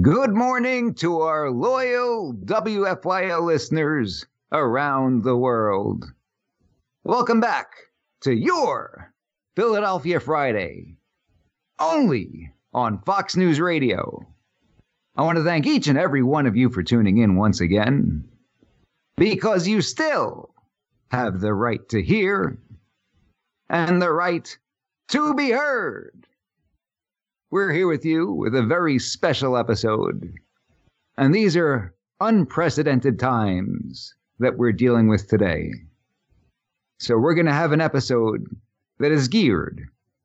Good morning to our loyal WFYL listeners around the world. Welcome back to your Philadelphia Friday, only on Fox News Radio. I want to thank each and every one of you for tuning in once again, because you still have the right to hear and the right to be heard. We're here with you with a very special episode. And these are unprecedented times that we're dealing with today. So we're going to have an episode that is geared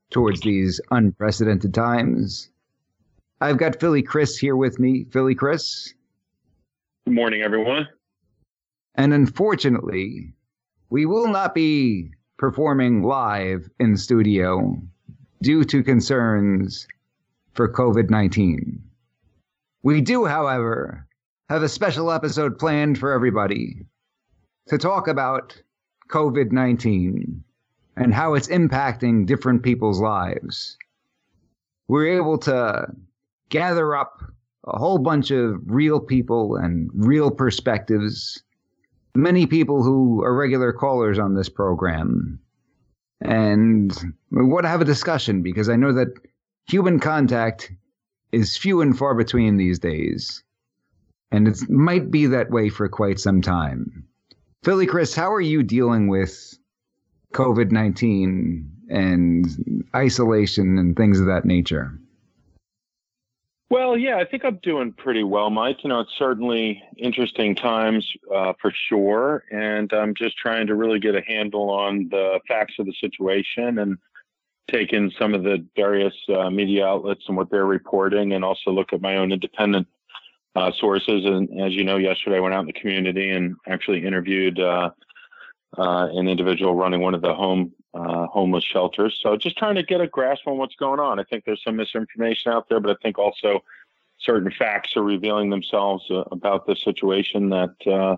towards these unprecedented times. I've got Philly Chris here with me. Philly Chris. Good morning, everyone. And unfortunately, we will not be performing live in studio due to concerns for COVID 19. We do, however, have a special episode planned for everybody to talk about COVID 19 and how it's impacting different people's lives. We're able to gather up a whole bunch of real people and real perspectives, many people who are regular callers on this program. And we want to have a discussion because I know that human contact is few and far between these days. And it might be that way for quite some time. Philly Chris, how are you dealing with COVID 19 and isolation and things of that nature? Well, yeah, I think I'm doing pretty well, Mike. You know, it's certainly interesting times uh, for sure. And I'm just trying to really get a handle on the facts of the situation and take in some of the various uh, media outlets and what they're reporting, and also look at my own independent uh, sources. And as you know, yesterday I went out in the community and actually interviewed uh, uh, an individual running one of the home uh, homeless shelters. So just trying to get a grasp on what's going on. I think there's some misinformation out there, but I think also certain facts are revealing themselves uh, about the situation that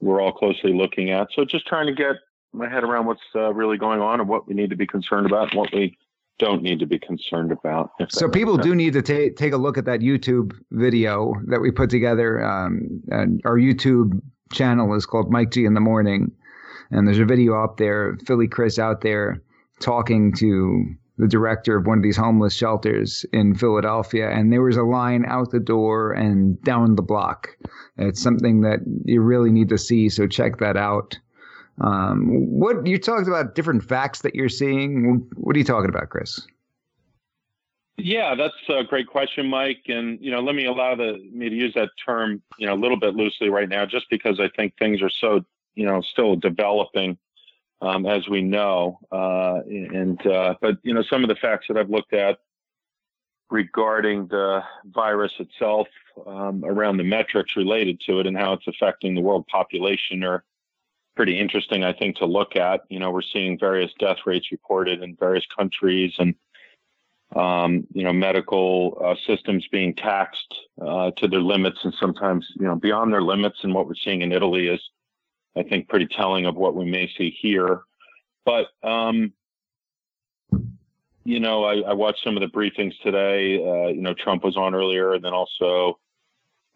we're all closely looking at. So just trying to get my head around what's uh, really going on and what we need to be concerned about and what we don't need to be concerned about. So people do need to take take a look at that YouTube video that we put together. Um, and our YouTube channel is called Mike G in the Morning, and there's a video up there, Philly Chris out there talking to the director of one of these homeless shelters in Philadelphia, and there was a line out the door and down the block. It's something that you really need to see, so check that out. Um, what you talked about different facts that you're seeing. What are you talking about, Chris? Yeah, that's a great question, Mike. And you know, let me allow the me to use that term, you know, a little bit loosely right now, just because I think things are so, you know, still developing, um, as we know. Uh, and uh, but you know, some of the facts that I've looked at regarding the virus itself, um, around the metrics related to it, and how it's affecting the world population, are pretty interesting, I think, to look at. You know, we're seeing various death rates reported in various countries and, um, you know, medical uh, systems being taxed uh, to their limits and sometimes, you know, beyond their limits. And what we're seeing in Italy is, I think, pretty telling of what we may see here. But, um, you know, I, I, watched some of the briefings today. Uh, you know, Trump was on earlier, and then also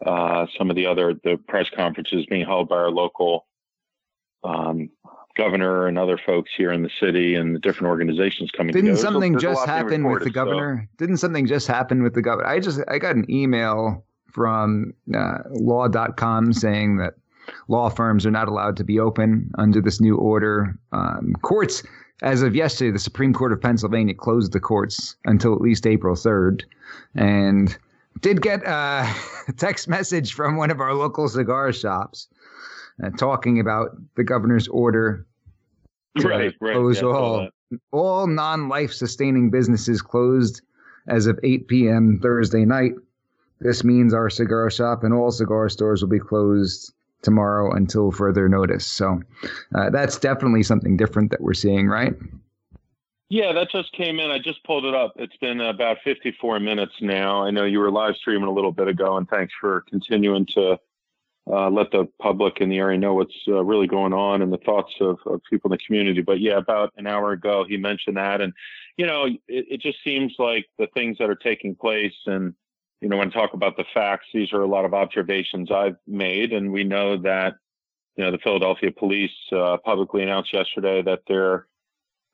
uh, some of the other the press conferences being held by our local um, governor and other folks here in the city and the different organizations coming Didn't together. something so just happen with the governor? So. Didn't something just happen with the governor? I just I got an email from uh, law.com saying that law firms are not allowed to be open under this new order. Um, courts, as of yesterday, the Supreme Court of Pennsylvania closed the courts until at least April 3rd. And did get a text message from one of our local cigar shops uh, talking about the governor's order to right, right. close yeah, all all non-life sustaining businesses closed as of 8 p.m. Thursday night. This means our cigar shop and all cigar stores will be closed tomorrow until further notice. So uh, that's definitely something different that we're seeing, right? Yeah, that just came in. I just pulled it up. It's been about 54 minutes now. I know you were live streaming a little bit ago, and thanks for continuing to uh, let the public in the area know what's uh, really going on and the thoughts of, of, people in the community. But yeah, about an hour ago, he mentioned that. And, you know, it, it, just seems like the things that are taking place and you know, when I talk about the facts, these are a lot of observations I've made, and we know that, you know, the Philadelphia police uh, publicly announced yesterday that their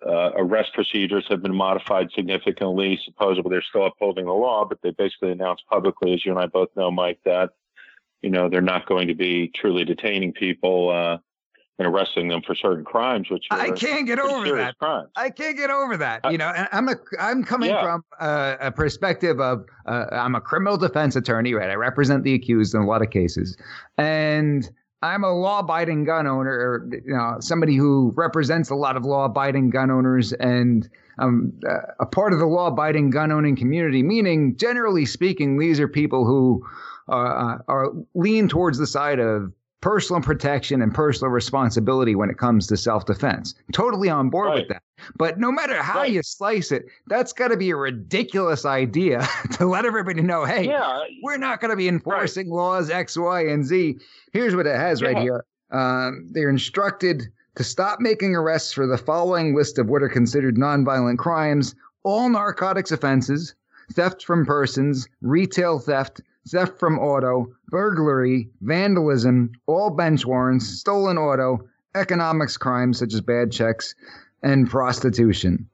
uh, arrest procedures have been modified significantly. Supposedly, they're still upholding the law, but they basically announced publicly, as you and I both know, Mike, that you know they're not going to be truly detaining people. Uh, and arresting them for certain crimes, which I can't get over that. Crimes. I can't get over that. You know, and I'm a I'm coming yeah. from a, a, perspective of uh, I'm a criminal defense attorney, right? I represent the accused in a lot of cases, and I'm a law-abiding gun owner, or you know, somebody who represents a lot of law-abiding gun owners, and I'm uh, a part of the law-abiding gun owning community. Meaning, generally speaking, these are people who uh, are lean towards the side of personal protection and personal responsibility when it comes to self defense. Totally on board right. with that. But no matter how right. you slice it, that's got to be a ridiculous idea to let everybody know hey, yeah. we're not going to be enforcing right. laws X, Y, and Z. Here's what it has yeah. right here. Um, they're instructed to stop making arrests for the following list of what are considered nonviolent crimes all narcotics offenses, theft from persons, retail theft, theft from auto, burglary, vandalism, all bench warrants, stolen auto, economics crimes such as bad checks, and prostitution.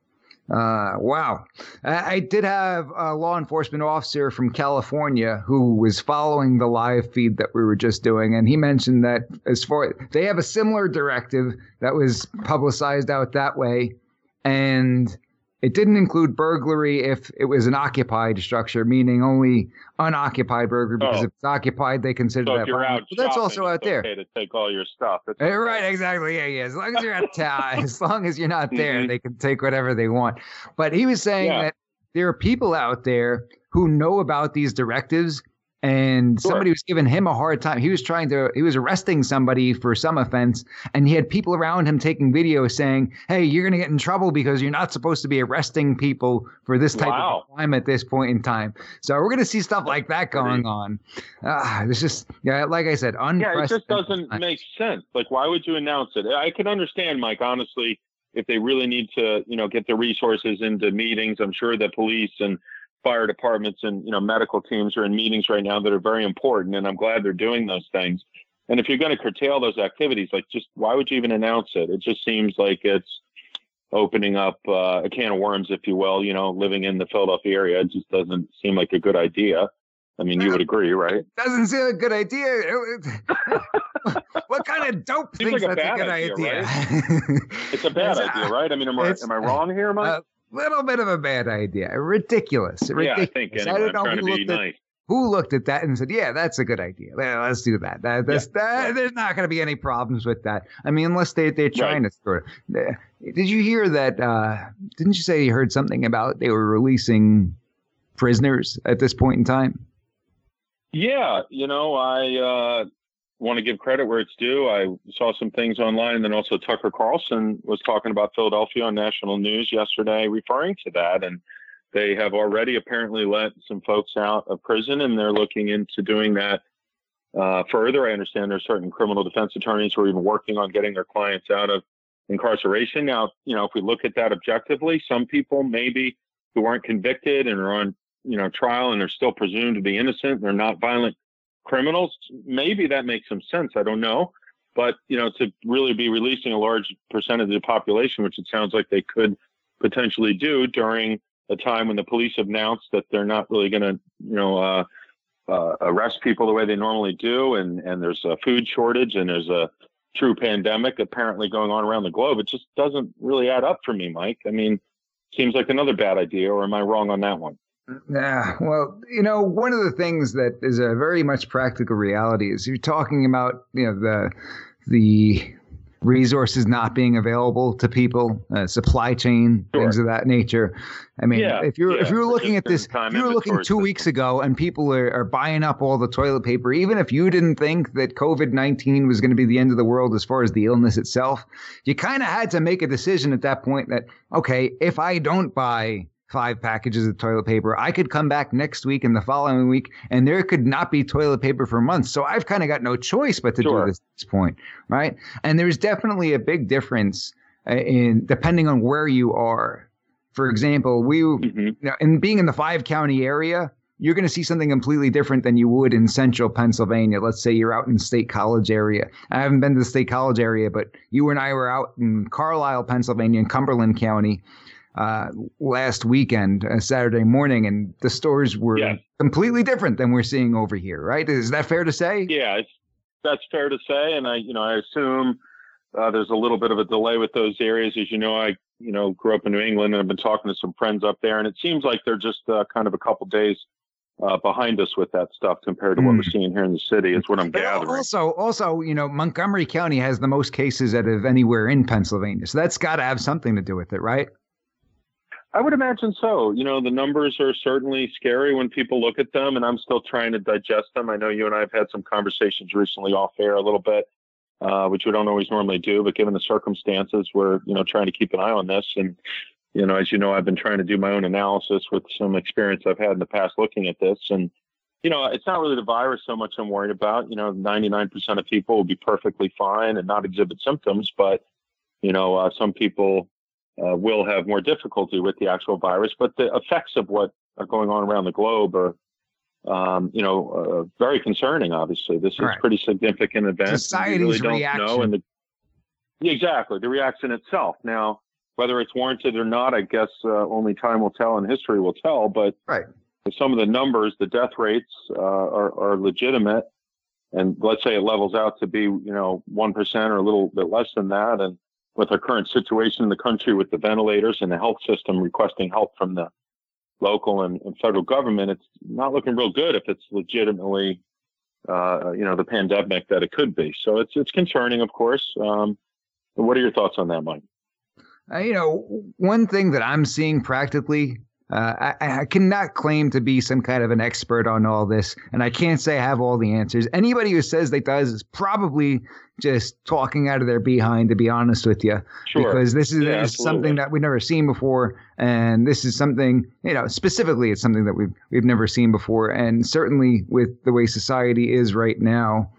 Uh, wow. I, I, did have a law enforcement officer from California who was following the live feed that we were just doing, and he mentioned that as far they have a similar directive that was publicized out that way, and it didn't include burglary if it was an occupied structure, meaning only unoccupied burglary. Because oh. if it's occupied, they consider so that. If you're out but that's also out there. Okay to take all your stuff. It's okay. Right, exactly. Yeah, yeah. As long as you're at town, as long as you're not there, mm-hmm. they can take whatever they want. But he was saying yeah. that there are people out there who know about these directives and sure. somebody was giving him a hard time. He was trying to, he was arresting somebody for some offense, and he had people around him taking videos saying, "Hey, you're going to get in trouble because you're not supposed to be arresting people for this type wow. of crime at this point in time." So we're going to see stuff like that going on. Uh, it's just, yeah, like I said, yeah, it just doesn't make sense. Like, why would you announce it? I can understand, Mike, honestly, if they really need to, you know, get the resources into meetings. I'm sure the police and fire departments and you know medical teams are in meetings right now that are very important and i'm glad they're doing those things and if you're going to curtail those activities like just why would you even announce it it just seems like it's opening up uh, a can of worms if you will you know living in the philadelphia area it just doesn't seem like a good idea I mean, you would agree, right? Doesn't seem a good idea. what kind of dope Seems thinks like that's a, good idea? idea? Right? it's a bad idea, right? I mean, am I, am I wrong here, Mike? Uh, little bit of a bad idea. Ridiculous. Ridiculous. Yeah, I think anyway. I don't know who looked, at, who looked at that and said, "Yeah, that's a good idea. Let's do that." That, that's, yeah. that there's not going to be any problems with that. I mean, unless they they're trying right. to sort of. Did you hear that? Uh, didn't you say you heard something about they were releasing prisoners at this point in time? Yeah, you know, I uh, want to give credit where it's due. I saw some things online, and then also Tucker Carlson was talking about Philadelphia on national news yesterday, referring to that. And they have already apparently let some folks out of prison, and they're looking into doing that uh, further. I understand there's certain criminal defense attorneys who are even working on getting their clients out of incarceration. Now, you know, if we look at that objectively, some people maybe who aren't convicted and are on, you know, trial and are still presumed to be innocent, they're not violent criminals, maybe that makes some sense. I don't know. But, you know, to really be releasing a large percentage of the population, which it sounds like they could potentially do during a time when the police have announced that they're not really going to, you know, uh, uh, arrest people the way they normally do, and and there's a food shortage, and there's a true pandemic apparently going on around the globe. It just doesn't really add up for me, Mike. I mean, seems like another bad idea, or am I wrong on that one? Yeah, well, you know, one of the things that is a very much practical reality is you're talking about, you know, the the resources not being available to people, uh, supply chain, sure. things of that nature. I mean, yeah, if you're yeah. if you were looking at this, if you were looking two weeks ago, and people are, are buying up all the toilet paper, even if you didn't think that COVID nineteen was going to be the end of the world as far as the illness itself, you kind of had to make a decision at that point that okay, if I don't buy five packages of toilet paper. I could come back next week and the following week, and there could not be toilet paper for months. So I've kind of got no choice but to sure. do this at this point, right? And there's definitely a big difference uh, in depending on where you are. For example, we, mm-hmm. you know, in being in the five county area, you're going to see something completely different than you would in central Pennsylvania. Let's say you're out in State College area. I haven't been to the State College area, but you and I were out in Carlisle, Pennsylvania, in Cumberland County uh, last weekend, uh, Saturday morning, and the stores were yes. completely different than we're seeing over here. Right? Is that fair to say? Yeah, that's fair to say. And I, you know, I assume uh, there's a little bit of a delay with those areas. As you know, I, you know, grew up in New England and I've been talking to some friends up there, and it seems like they're just uh, kind of a couple days uh, behind us with that stuff compared to what we're hmm. seeing here in the city. Is what I'm gathering. Also, also, you know, Montgomery County has the most cases out of anywhere in Pennsylvania, so that's got to have something to do with it, right? I would imagine so. You know, the numbers are certainly scary when people look at them, and I'm still trying to digest them. I know you and I have had some conversations recently off air a little bit, uh, which we don't always normally do, but given the circumstances, we're you know trying to keep an eye on this. And you know, as you know, I've been trying to do my own analysis with some experience I've had in the past looking at this, and you know, it's not really the virus so much I'm worried about. You know, 99% of people will be perfectly fine and not exhibit symptoms, but you know, uh, some people uh, will have more difficulty with the actual virus, but the effects of what are going on around the globe are, um, you know, uh, very concerning. Obviously, this is right. pretty significant event. Society's really don't reaction. Know, and the, exactly the reaction itself. Now, whether it's warranted or not, I guess uh, only time will tell and history will tell. But right. some of the numbers, the death rates uh, are, are legitimate, and let's say it levels out to be, you know, one percent or a little bit less than that, and with our current situation in the country with the ventilators and the health system requesting help from the local and, and federal government, it's not looking real good if it's legitimately, uh, you know, the pandemic that it could be. So it's it's concerning, of course. Um, what are your thoughts on that, Mike? Uh, you know, one thing that I'm seeing practically uh, I, I, cannot claim to be some kind of an expert on all this, and I can't say I have all the answers. Anybody who says they does is probably just talking out of their behind, to be honest with you, sure. because this is, yeah, something that we've never seen before, and this is something you know specifically it's something that we've we've never seen before, and certainly with the way society is right now.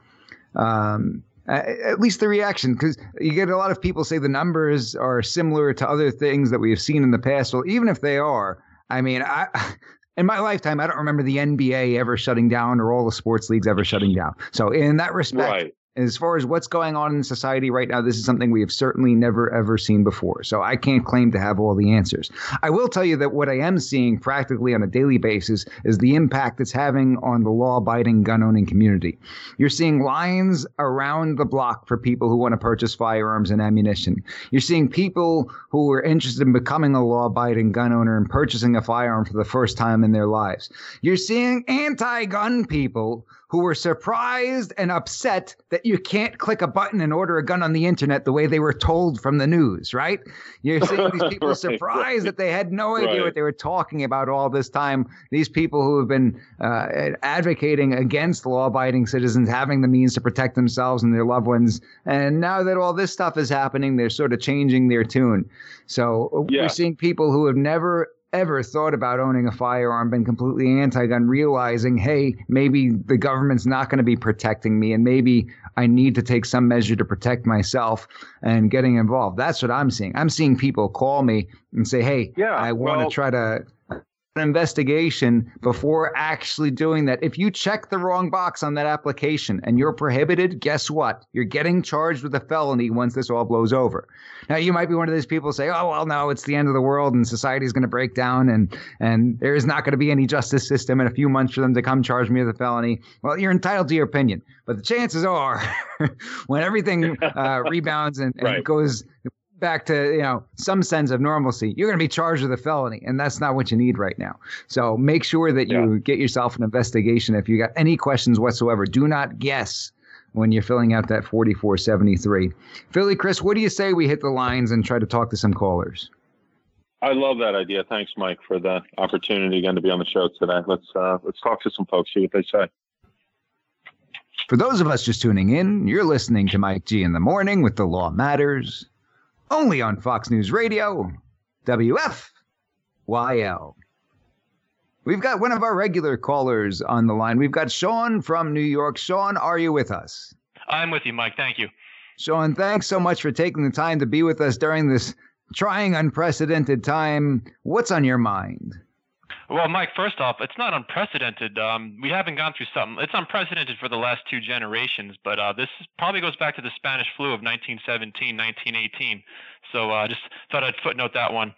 Um, at least the reaction, because you get a lot of people say the numbers are similar to other things that we have seen in the past. Well, even if they are, I mean, I in my lifetime, I don't remember the NBA ever shutting down or all the sports leagues ever shutting down. So in that respect, right as far as what's going on in society right now, this is something we have certainly never ever seen before. So I can't claim to have all the answers. I will tell you that what I am seeing practically on a daily basis is the impact it's having on the law abiding gun owning community. You're seeing lines around the block for people who want to purchase firearms and ammunition. You're seeing people who are interested in becoming a law abiding gun owner and purchasing a firearm for the first time in their lives. You're seeing anti gun people who were surprised and upset that you can't click a button and order a gun on the internet the way they were told from the news, right? You're seeing these people right, surprised right. that they had no idea right. what they were talking about all this time. These people who have been uh, advocating against law abiding citizens having the means to protect themselves and their loved ones. And now that all this stuff is happening, they're sort of changing their tune. So yeah. we're seeing people who have never ever thought about owning a firearm, been completely anti gun, realizing, hey, maybe the government's not going to be protecting me and maybe I need to take some measure to protect myself and getting involved. That's what I'm seeing. I'm seeing people call me and say, hey, yeah, I want to well, try to investigation before actually doing that. If you check the wrong box on that application and you're prohibited, guess what? You're getting charged with a felony once this all blows over. Now you might be one of those people say, "Oh well, no, it's the end of the world and society's going to break down and and there is not going to be any justice system in a few months for them to come charge me with a felony." Well, you're entitled to your opinion, but the chances are, when everything uh, rebounds and, and right. goes back to you know some sense of normalcy you're going to be charged with a felony and that's not what you need right now so make sure that you yeah. get yourself an investigation if you got any questions whatsoever do not guess when you're filling out that 4473 philly chris what do you say we hit the lines and try to talk to some callers I love that idea. Thanks, Mike, for the opportunity again to be on the show today. Let's uh, let's talk to some folks, see what they say. For those of us just tuning in, you're listening to Mike G in the morning with the Law Matters only on Fox News Radio, WFYL. We've got one of our regular callers on the line. We've got Sean from New York. Sean, are you with us? I'm with you, Mike. Thank you. Sean, thanks so much for taking the time to be with us during this trying, unprecedented time. What's on your mind? Well, Mike, first off, it's not unprecedented. Um, we haven't gone through something. It's unprecedented for the last two generations, but uh, this probably goes back to the Spanish flu of 1917, 1918. So I uh, just thought I'd footnote that one.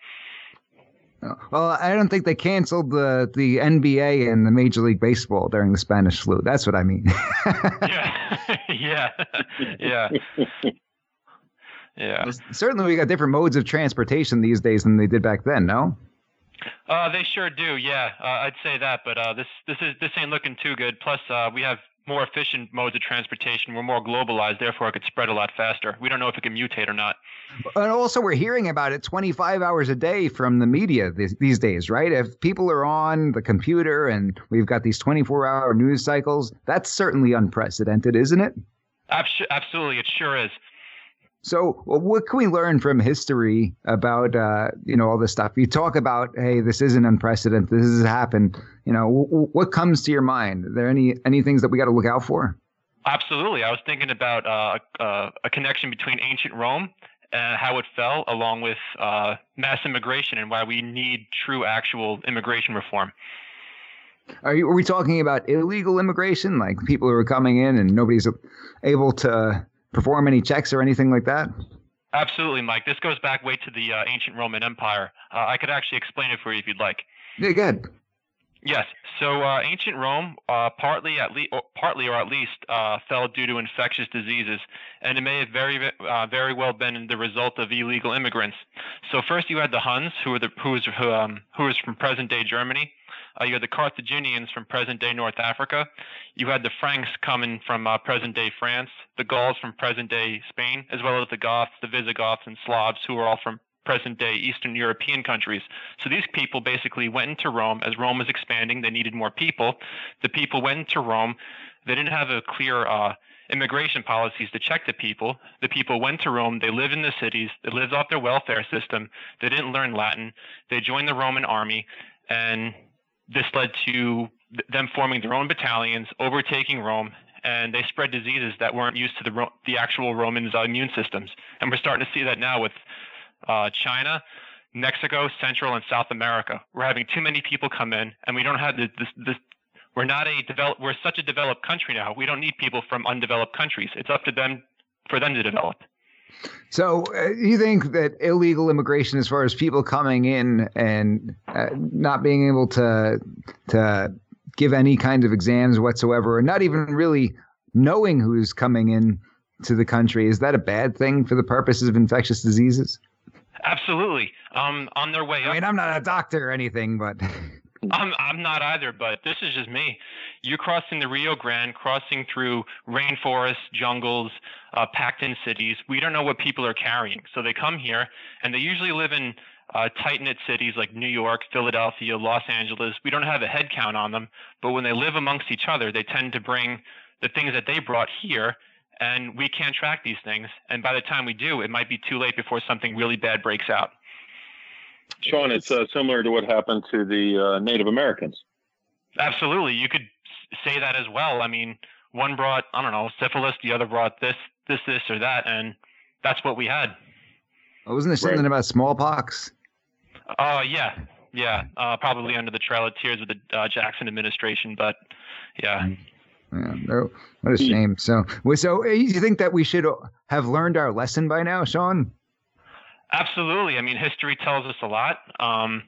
Well, I don't think they canceled the the NBA and the Major League Baseball during the Spanish flu. That's what I mean. yeah, yeah, yeah, yeah. Certainly, we got different modes of transportation these days than they did back then. No. Uh, they sure do. Yeah, uh, I'd say that. But uh, this this is this ain't looking too good. Plus, uh, we have more efficient modes of transportation. We're more globalized, therefore it could spread a lot faster. We don't know if it can mutate or not. And also, we're hearing about it 25 hours a day from the media these, these days, right? If people are on the computer and we've got these 24 hour news cycles, that's certainly unprecedented, isn't it? Absolutely, it sure is. So, what can we learn from history about uh, you know all this stuff? You talk about, hey, this isn't unprecedented. This has happened. You know, w- what comes to your mind? Are there any any things that we got to look out for? Absolutely. I was thinking about uh, uh, a connection between ancient Rome and how it fell, along with uh, mass immigration, and why we need true, actual immigration reform. Are, you, are we talking about illegal immigration, like people who are coming in and nobody's able to perform any checks or anything like that? Absolutely, Mike. This goes back way to the uh, ancient Roman Empire. Uh, I could actually explain it for you if you'd like. Yeah, good. Yes. So uh, ancient Rome, uh, partly at least, partly or at least, uh, fell due to infectious diseases, and it may have very, uh, very well been the result of illegal immigrants. So first, you had the Huns, who were the who was who, um, who was from present-day Germany. Uh, you had the Carthaginians from present-day North Africa. You had the Franks coming from uh, present-day France, the Gauls from present-day Spain, as well as the Goths, the Visigoths, and Slavs, who were all from present day Eastern European countries. So these people basically went into Rome as Rome was expanding. They needed more people. The people went into Rome. They didn't have a clear uh, immigration policies to check the people. The people went to Rome. They lived in the cities. They lived off their welfare system. They didn't learn Latin. They joined the Roman army. And this led to them forming their own battalions, overtaking Rome, and they spread diseases that weren't used to the the actual Romans' immune systems. And we're starting to see that now with uh, China, Mexico, Central and South America. We're having too many people come in, and we don't have the, we're not a develop. We're such a developed country now. We don't need people from undeveloped countries. It's up to them for them to develop. So, uh, you think that illegal immigration, as far as people coming in and uh, not being able to to give any kind of exams whatsoever, or not even really knowing who's coming in to the country, is that a bad thing for the purposes of infectious diseases? Absolutely. Um, on their way up. I mean, I'm not a doctor or anything, but. I'm I'm not either, but this is just me. You're crossing the Rio Grande, crossing through rainforests, jungles, uh, packed-in cities. We don't know what people are carrying, so they come here, and they usually live in uh, tight-knit cities like New York, Philadelphia, Los Angeles. We don't have a head count on them, but when they live amongst each other, they tend to bring the things that they brought here and we can't track these things. And by the time we do, it might be too late before something really bad breaks out. Sean, it's uh, similar to what happened to the uh, Native Americans. Absolutely, you could say that as well. I mean, one brought I don't know syphilis, the other brought this, this, this, or that, and that's what we had. Oh, wasn't there something right. about smallpox? Oh uh, yeah, yeah, uh, probably under the Trail of Tears with the uh, Jackson administration, but yeah. Mm. Yeah, no, what a shame. So, so eh, you think that we should have learned our lesson by now, Sean? Absolutely. I mean, history tells us a lot. Um,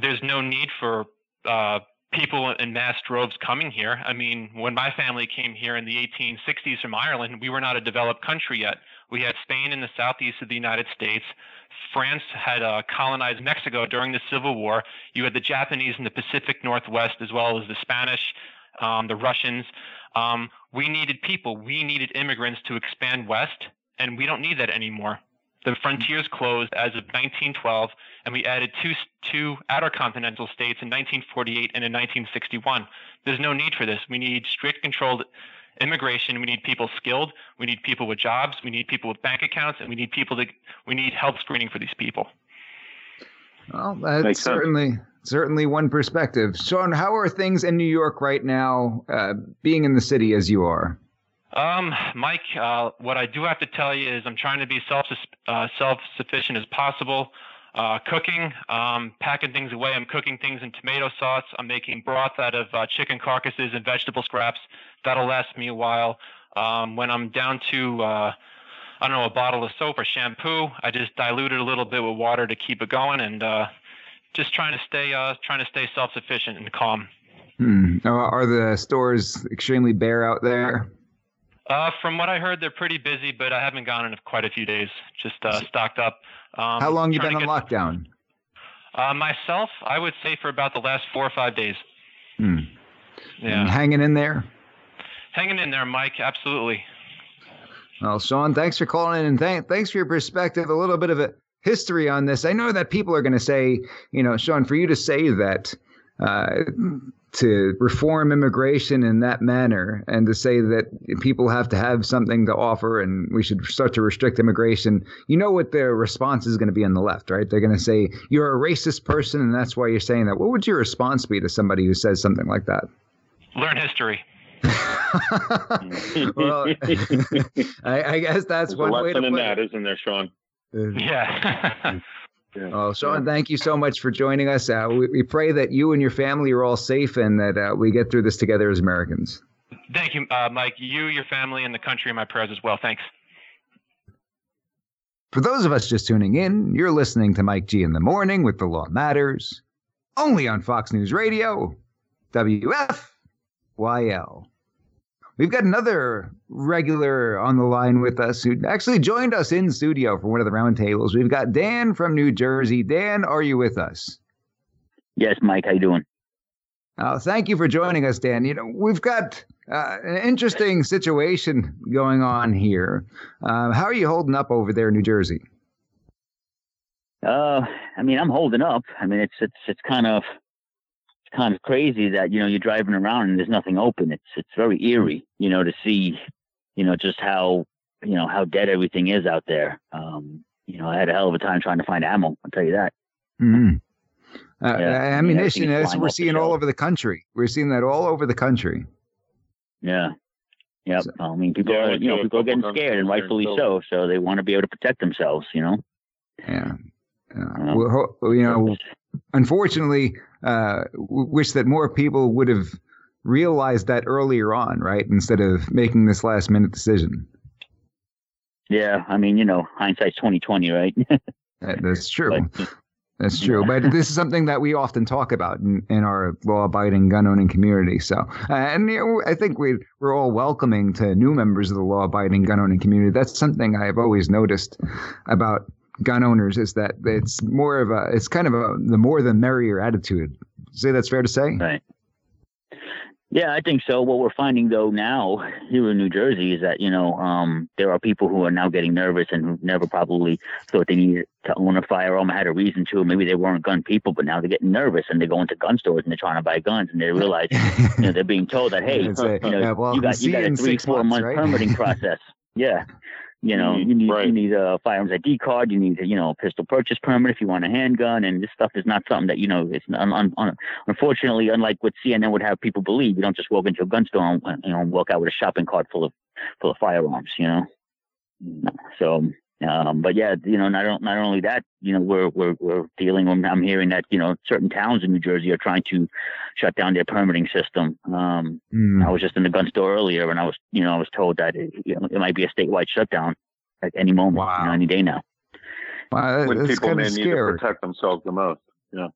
there's no need for uh, people in mass droves coming here. I mean, when my family came here in the 1860s from Ireland, we were not a developed country yet. We had Spain in the southeast of the United States. France had uh, colonized Mexico during the Civil War. You had the Japanese in the Pacific Northwest, as well as the Spanish um, the Russians. Um, we needed people. We needed immigrants to expand west, and we don't need that anymore. The frontiers closed as of 1912, and we added two, two outer continental states in 1948 and in 1961. There's no need for this. We need strict controlled immigration. We need people skilled. We need people with jobs. We need people with bank accounts, and we need people to. We need health screening for these people. Well, that's certainly certainly one perspective. Sean, how are things in New York right now, uh, being in the city as you are? Um, Mike, uh, what I do have to tell you is I'm trying to be self uh, self sufficient as possible. uh, cooking, um, packing things away. I'm cooking things in tomato sauce. I'm making broth out of uh, chicken carcasses and vegetable scraps. That'll last me a while. Um, when I'm down to, uh, I don't know, a bottle of soap or shampoo, I just dilute it a little bit with water to keep it going, and uh, just trying to stay, trying to stay self-sufficient and calm. Hmm. Are the stores extremely bare out there? Uh, from what I heard, they're pretty busy, but I haven't gone in quite a few days. Just uh, stocked up. Um, How long you been on lockdown? Uh, myself, I would say for about the last four or five days. Hmm. Yeah. And hanging in there. Hanging in there, Mike. Absolutely. Well, Sean, thanks for calling in and th- thanks for your perspective. A little bit of a history on this. I know that people are going to say, you know, Sean, for you to say that uh, to reform immigration in that manner and to say that people have to have something to offer and we should start to restrict immigration, you know what their response is going to be on the left, right? They're going to say, you're a racist person and that's why you're saying that. What would your response be to somebody who says something like that? Learn history. well, I, I, guess that's There's one a way to put in that, it. isn't there, Sean? Yeah. Yeah. Oh, Sean, thank you so much for joining us. Uh, we, we, pray that you and your family are all safe and that uh, we get through this together as Americans. Thank you, uh, Mike. You, your family, and the country in my prayers as well. Thanks. For those of us just tuning in, you're listening to Mike G in the morning with The Law Matters, only on Fox News Radio, WFYL. We've got another regular on the line with us who actually joined us in studio for one of the roundtables. We've got Dan from New Jersey. Dan, are you with us? Yes, Mike. How you doing? Uh, thank you for joining us, Dan. You know, we've got uh, an interesting situation going on here. Uh, how are you holding up over there in New Jersey? Uh, I mean, I'm holding up. I mean, it's it's it's kind of kind of crazy that you know you're driving around and there's nothing open. It's it's very eerie, you know, to see, you know, just how you know how dead everything is out there. Um, you know, I had a hell of a time trying to find ammo. I'll tell you that. Mm-hmm. Uh, yeah, ammunition, as we're seeing all over the country. We're seeing that all over the country. Yeah. Yep. So, I mean, people yeah, are, you know, people are getting scared, and rightfully so. So they want to be able to protect themselves. You know. Yeah. Uh, well, you know, unfortunately, uh, wish that more people would have realized that earlier on, right? Instead of making this last minute decision. Yeah, I mean, you know, hindsight's twenty twenty, right? that, that's true. But, that's true. Yeah. But this is something that we often talk about in, in our law abiding gun owning community. So, uh, and you know, I think we, we're all welcoming to new members of the law abiding gun owning community. That's something I've always noticed about gun owners is that it's more of a it's kind of a the more the merrier attitude. Say that's fair to say. Right. Yeah, I think so. What we're finding though now here in New Jersey is that you know um, there are people who are now getting nervous and who never probably thought they needed to own a firearm, had a reason to. Maybe they weren't gun people, but now they're getting nervous and they go into gun stores and they're trying to buy guns and they realize you know they're being told that hey, you know yeah, well, you got you got a three four months, month right? permitting process. Yeah, you know, mm, you need right. you need a firearms ID card. You need a, you know a pistol purchase permit if you want a handgun. And this stuff is not something that you know. It's un, un, un, unfortunately unlike what CNN would have people believe. You don't just walk into a gun store and you know walk out with a shopping cart full of full of firearms. You know, so um, but yeah, you know, not not only that, you know, we're we're we're dealing. I'm hearing that you know certain towns in New Jersey are trying to shut down their permitting system. Um, mm. I was just in the gun store earlier, and I was you know I was told that it, you know, it might be a statewide shutdown at any moment, wow. you know, any day now. Wow, when people may need to protect themselves the most. Yeah.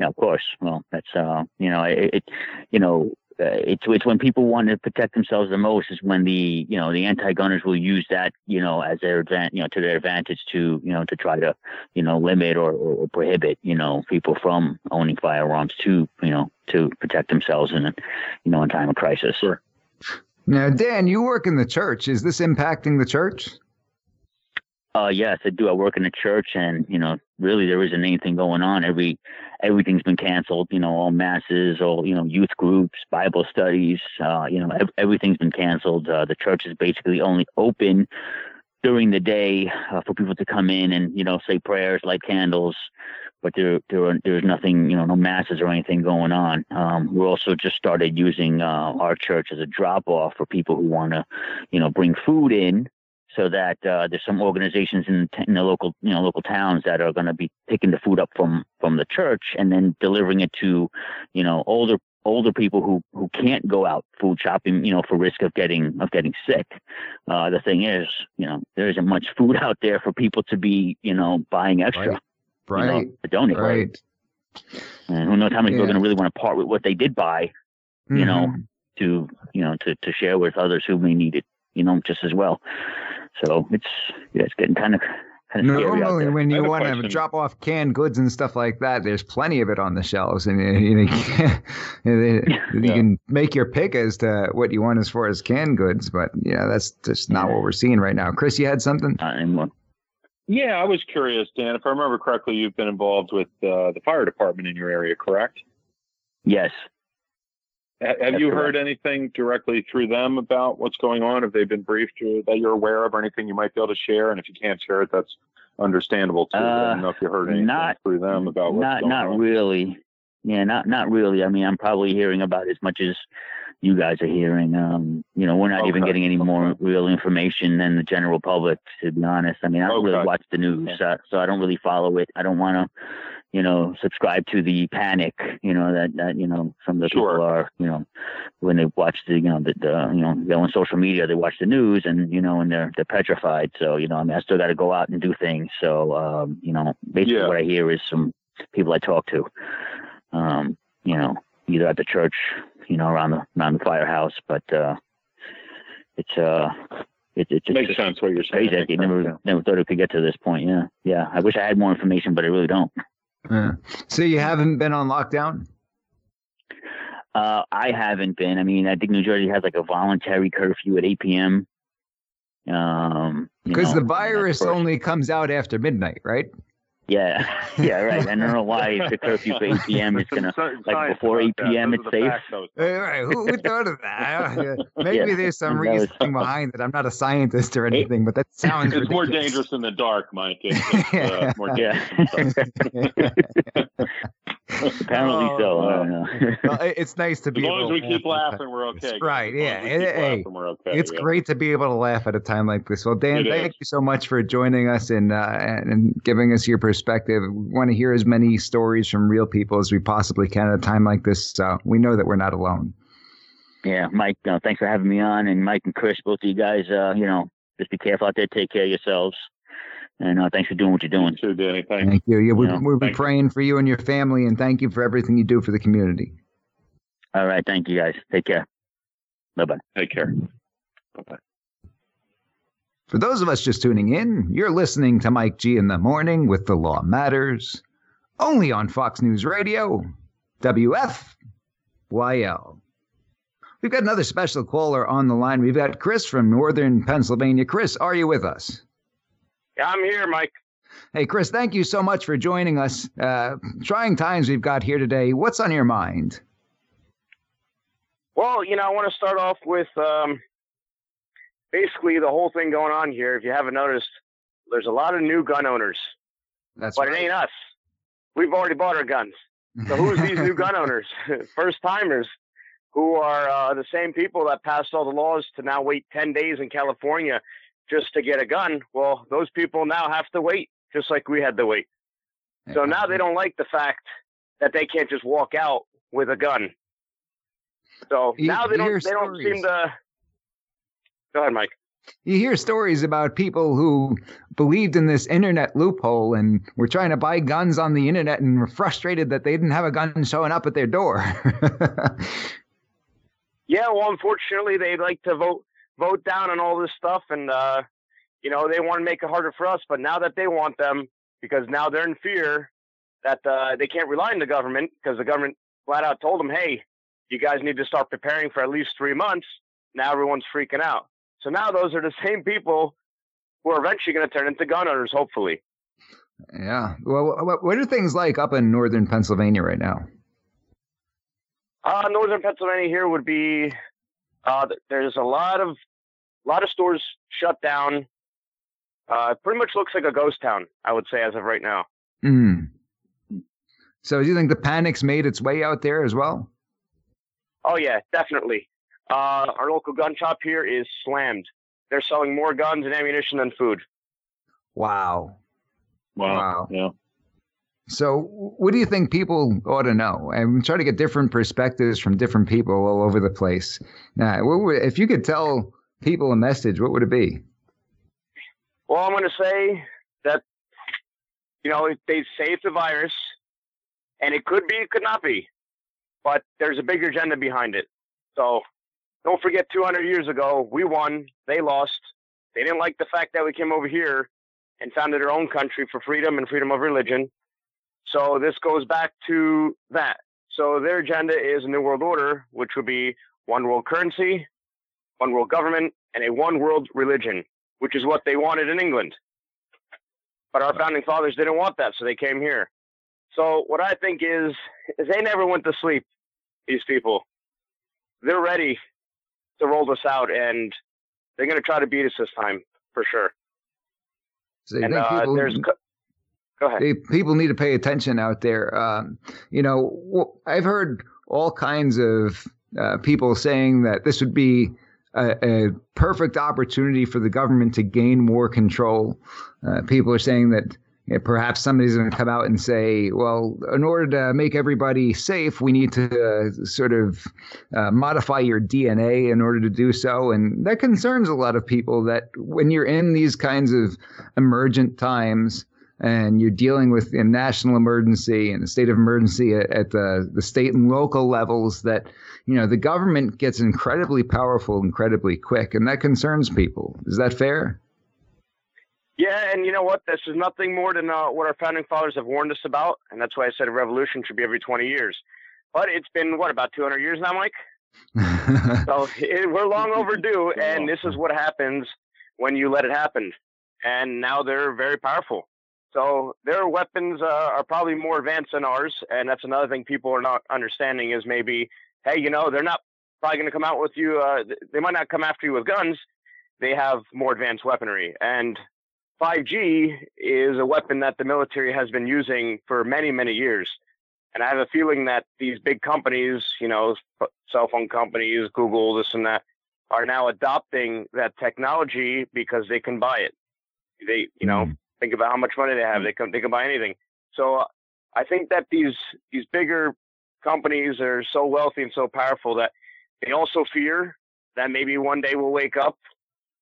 Yeah, of course. Well, that's uh, you know, it, it you know, Uh, it's it's when people want to protect themselves the most is when the you know the anti-gunners will use that you know as their advan- you know to their advantage to you know to try to you know limit or, or, prohibit you know people from owning firearms to you know to protect themselves in you know in time of crisis. Sure. Now, Dan, you work in the church. Is this impacting the church? Uh, yes, I do. I work in a church, and you know, really, there isn't anything going on. Every everything's been canceled. You know, all masses, all you know, youth groups, Bible studies. Uh, you know, ev- everything's been canceled. Uh, the church is basically only open during the day uh, for people to come in and you know say prayers, light candles. But there, there, are, there's nothing, you know, no masses or anything going on. Um, we also just started using uh, our church as a drop off for people who want to, you know, bring food in so that uh, there's some organizations in, in the local you know local towns that are going to be picking the food up from from the church and then delivering it to you know older older people who who can't go out food shopping you know for risk of getting of getting sick uh, the thing is you know there isn't much food out there for people to be you know buying extra right, you know, to donate right. and who knows how many people are going to really want to part with what they did buy you know, Mhm. to you know to to share with others who may need it, you know, just as well. So it's yeah, it's getting kind of kind of Normally, there. when you have a want to drop off canned goods and stuff like that, there's plenty of it on the shelves, and you, you, can't- you Yeah. can make your pick as to what you want as far as canned goods. But yeah, that's just not what we're seeing right now. Chris, you had something? Not anymore. Yeah, I was curious, Dan. If I remember correctly, you've been involved with uh, the fire department in your area, correct? Yes. Ha- Have you heard anything directly through them about what's going on? Have they been briefed or that you're aware of, or anything you might be able to share? And if you can't share it, that's understandable too. I Uh, don't know if you heard anything not- through them about what's Not going not on. really. Yeah, not not really. I mean, I'm probably hearing about as much as you guys are hearing. Um, you know, we're not even getting any more real information than the general public, to be honest. I mean, I don't Okay. really watch the news, Okay. uh, so I don't really follow it. I don't want to, you know, subscribe to the panic. You know that that you know some of the Sure. people are. You know, when they watch the you know the, the you know go on social media, they watch the news, and you know, and they're they're petrified. So you know, I mean, I still got to go out and do things. So um, you know, basically Yeah. what I hear is some people I talk to. Um, you know, either at the church, you know, around the around the firehouse, but uh, it's uh, it, it's it's Makes just sense what you're saying. crazy. I sense, never never thought it could get to this point. Yeah, yeah. I wish I had more information, but I really don't. Yeah. So you haven't been on lockdown? Uh, I haven't been. I mean, I think New Jersey has like a voluntary curfew at 8 p.m. Um, Because know, the virus only comes out after midnight, right? Yeah, yeah, right. I don't know why the curfew for 8 p.m. is gonna. like, before about 8. PM it's safe. facts, though. Uh, right. Who, who thought of that? Maybe Yeah. there's some That was- reasoning behind it. I'm not a scientist or anything, but that sounds It's more dangerous in the dark, Mike. It's, it's, uh, more Yeah. dangerous. Apparently so. I don't. Well, it's nice to be. As long as we keep laughing, we're okay. Right, yeah. Hey, laughing, okay. It's yeah. great to be able to laugh at a time like this. Well, Dan, It thank is. you so much for joining us and uh, and and giving us your perspective. We want to hear as many stories from real people as we possibly can at a time like this. So we know that we're not alone. Yeah, Mike, uh, thanks for having me on, and Mike and Chris, both of you guys. Uh, you know, just be careful out there. Take care of yourselves, and uh, thanks for doing what you're doing. You too, Danny. Thanks. Thank you. Yeah, we, Yeah, we'll be thank you. praying for you and your family, and thank you for everything you do for the community. All right, thank you guys. Take care. Bye bye. Take care. Bye bye. For those of us just tuning in, you're listening to Mike G in the morning with The Law Matters, only on Fox News Radio, WFYL. We've got another special caller on the line. We've got Chris from Northern Pennsylvania. Chris, are you with us? I'm here, Mike. Hey, Chris, thank you so much for joining us. Uh, trying times we've got here today. What's on your mind? Well, you know, I want to start off with um, basically the whole thing going on here. If you haven't noticed, there's a lot of new gun owners, That's but it ain't us. We've already bought our guns. So who's these new gun owners? First timers who are uh, the same people that passed all the laws to now wait 10 days in California just to get a gun. Well, those people now have to wait just like we had to wait. So now they don't like the fact that they can't just walk out with a gun. So You now they don't they don't stories. seem to Go ahead, Mike. You hear stories about people who believed in this internet loophole and were trying to buy guns on the internet and were frustrated that they didn't have a gun showing up at their door. Yeah, well unfortunately they like to vote vote down on all this stuff and uh you know, they want to make it harder for us, but now that they want them because now they're in fear that uh, they can't rely on the government because the government flat out told them, "Hey, you guys need to start preparing for at least 3 months." Now everyone's freaking out. So now those are the same people who are eventually going to turn into gun owners, hopefully. yeah. Well, what, what are things like up in northern Pennsylvania right now? Uh, northern Pennsylvania here would be uh, there's a lot of a lot of stores shut down. Uh, pretty much looks like a ghost town, I would say, as of right now. Mm. So, do you think the panic's made its way out there as well? Oh yeah, definitely. Uh, our local gun shop here is slammed. they're selling more guns and ammunition than food. Wow. Wow. Wow. Yeah. So, what do you think people ought to know? I'm trying to get different perspectives from different people all over the place. Now, would, if you could tell people a message, what would it be? Well, I'm going to say that, you know, they say it's a virus, and it could be, it could not be, but there's a bigger agenda behind it. So don't forget 200 years ago, we won, they lost. They didn't like the fact that we came over here and founded our own country for freedom and freedom of religion. So this goes back to that. So their agenda is a new world order, which would be one world currency, one world government, and a one world religion, which is what they wanted in England. But our founding fathers didn't want that, so they came here. So what I think is, is they never went to sleep. These people, they're ready to roll this out, and they're going to try to beat us this time for sure. So And uh, people, there's, go ahead. they- people need to pay attention out there. Um, you know, I've heard all kinds of uh, people saying that this would be a, a perfect opportunity for the government to gain more control. Uh, people are saying that you know, perhaps somebody's going to come out and say, well, in order to make everybody safe, we need to uh, sort of uh, modify your DNA in order to do so. And that concerns a lot of people that when you're in these kinds of emergent times, and you're dealing with a national emergency and a state of emergency at, at the, the state and local levels that you know the government gets incredibly powerful incredibly quick and that concerns people is that fair Yeah, and you know what? This is nothing more than uh, what our founding fathers have warned us about, and that's why I said a revolution should be every 20 years. But it's been what about 200 years now, Mike? So it, we're long overdue, and this is what happens when you let it happen. And now they're very powerful. So their weapons uh, are probably more advanced than ours, and that's another thing people are not understanding is maybe, hey, you know, they're not probably going to come out with you. Uh, they might not come after you with guns. They have more advanced weaponry, and 5G is a weapon that the military has been using for many, many years. And I have a feeling that these big companies, you know, cell phone companies, Google, this and that, are now adopting that technology because they can buy it. They, you know, think about how much money they have. They can they can buy anything. So I think that these these bigger companies are so wealthy and so powerful that they also fear that maybe one day we'll wake up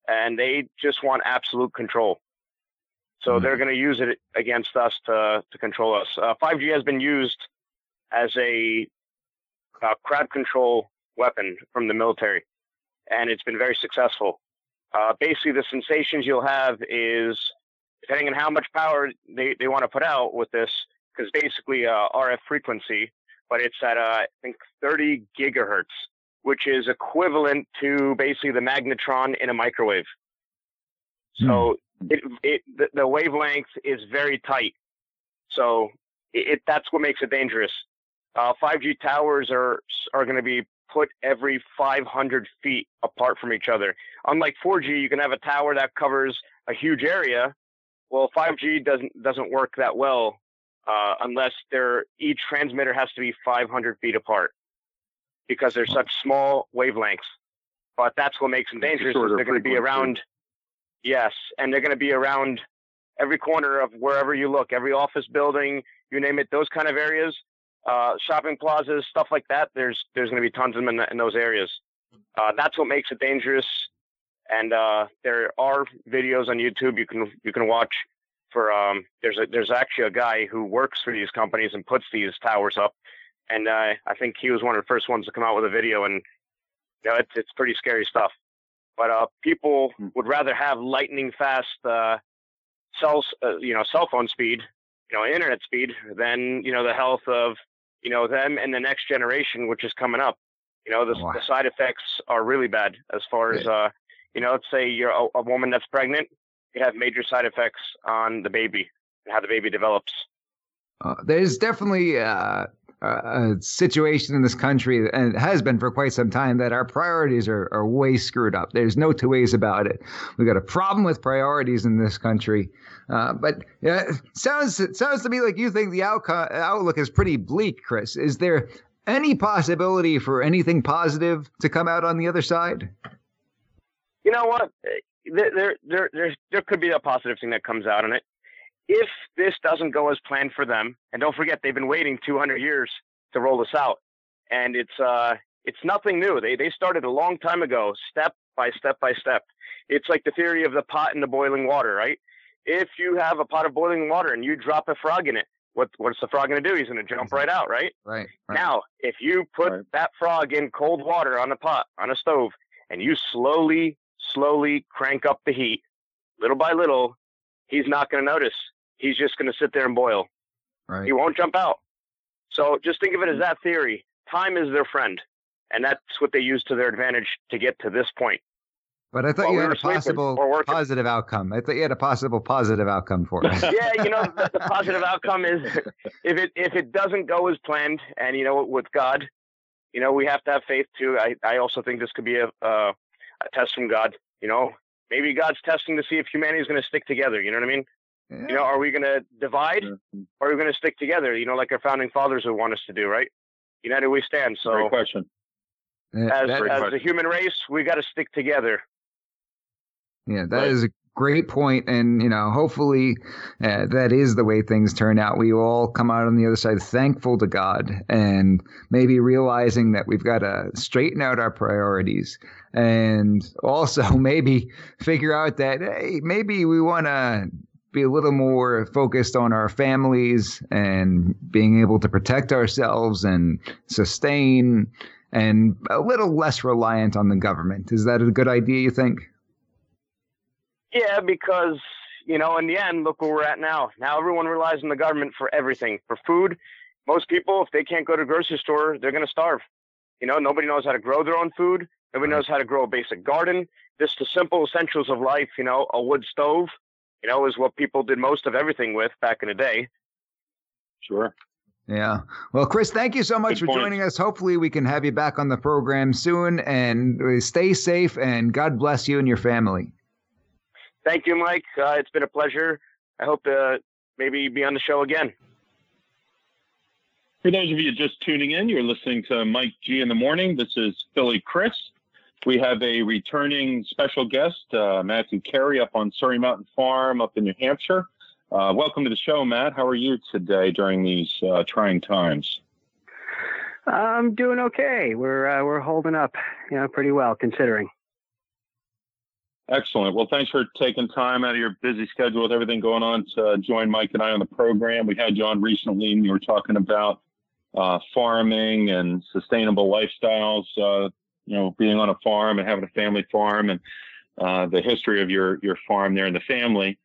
and they just want absolute control. So Mhm. they're going to use it against us to to control us. Uh, 5G has been used as a uh, crowd control weapon from the military, and it's been very successful. Uh, basically, the sensations you'll have is depending on how much power they, they want to put out with this, because basically uh, RF frequency, but it's at uh, I think 30 gigahertz, which is equivalent to basically the magnetron in a microwave. So it, it the, the wavelength is very tight. So it, it that's what makes it dangerous. Uh, 5G towers are are going to be put every 500 feet apart from each other. Unlike 4G, you can have a tower that covers a huge area. Well, 5G doesn't doesn't work that well uh, unless they're each transmitter has to be 500 feet apart because they're such small wavelengths. But that's what makes them dangerous. They're going to be around. Yes, and they're going to be around every corner of wherever you look, every office building, you name it, those kind of areas, uh, shopping plazas, stuff like that. There's there's going to be tons of them in, in those areas. Uh, that's what makes it dangerous. And uh, there are videos on YouTube you can you can watch for. Um, there's a there's actually a guy who works for these companies and puts these towers up, and uh, I think he was one of the first ones to come out with a video, and you know it's it's pretty scary stuff. But uh, people Hmm. would rather have lightning fast uh, cell uh, you know cell phone speed, you know internet speed, than you know the health of you know them and the next generation, which is coming up. You know the, Wow. the side effects are really bad as far as uh, you know. Let's say you're a, a woman that's pregnant, you have major side effects on the baby and how the baby develops. Uh, there's definitely uh, a, situation in this country, and it has been for quite some time, that our priorities are, are way screwed up. There's no two ways about it. We've got a problem with priorities in this country. Uh, but uh, sounds it sounds to me like you think the outco- outlook is pretty bleak, Chris. Is there any possibility for anything positive to come out on the other side? You know what? there, there, there, there could be a positive thing that comes out in it. If this doesn't go as planned for them, and don't forget they've been waiting 200 years to roll this out, and it's uh, it's nothing new. They they started a long time ago, step by step by step. It's like the theory of the pot and the boiling water, right? If you have a pot of boiling water and you drop a frog in it, what what's the frog going to do? He's going to jump right out, right? Right. right. Now, if you put right. that frog in cold water on a pot on a stove and you slowly slowly crank up the heat, little by little, he's not going to notice. He's just going to sit there and boil. Right. He won't jump out. So just think of it as that theory. Time is their friend, and that's what they use to their advantage to get to this point. But I thought While you had a possible positive outcome. I thought you had a possible positive outcome for us. yeah, you know, the, the, positive outcome is if it if it doesn't go as planned, and you know, with God, you know, we have to have faith too. I I also think this could be a uh, a test from God. You know, maybe God's testing to see if humanity is going to stick together. You know what I mean? Yeah. You know, are we going to divide mm-hmm. or are we going to stick together? You know, like our founding fathers would want us to do, right? United we stand. So, Great question. As, as the human race, we got to stick together. Yeah, that right. is a great point, and you know, hopefully, uh, that is the way things turn out. We all come out on the other side thankful to God, and maybe realizing that we've got to straighten out our priorities, and also maybe figure out that hey, maybe we want to be a little more focused on our families and being able to protect ourselves and sustain and a little less reliant on the government. Is that a good idea, you think? Yeah, because, you know, in the end, look where we're at now. Now everyone relies on the government for everything. For food, most people, if they can't go to a grocery store, they're going to starve. You know, nobody knows how to grow their own food. Nobody knows how to grow a basic garden. Just the simple essentials of life, you know, a wood stove, you know, is what people did most of everything with back in the day. Sure. Yeah. Well, Chris, thank you so much Good for point. joining us. Hopefully, we can have you back on the program soon and uh, stay safe and God bless you and your family. Thank you, Mike. Uh, it's been a pleasure. I hope to maybe be on the show again. For those of you just tuning in, you're listening to Mike G in the morning. This is Philly Chris. We have a returning special guest, uh, Matthew Carey, up on Surry Mountain Farm up in New Hampshire. Uh, welcome to the show, Matt. How are you today during these uh, trying times? I'm doing okay. We're uh, we're holding up, you know, pretty well considering. Excellent. Well, thanks for taking time out of your busy schedule with everything going on to join Mike and I on the program. We had you on recently, and you were talking about uh, farming and sustainable lifestyles. Uh, you know, being on a farm and having a family farm and uh, the history of your your farm there and the family.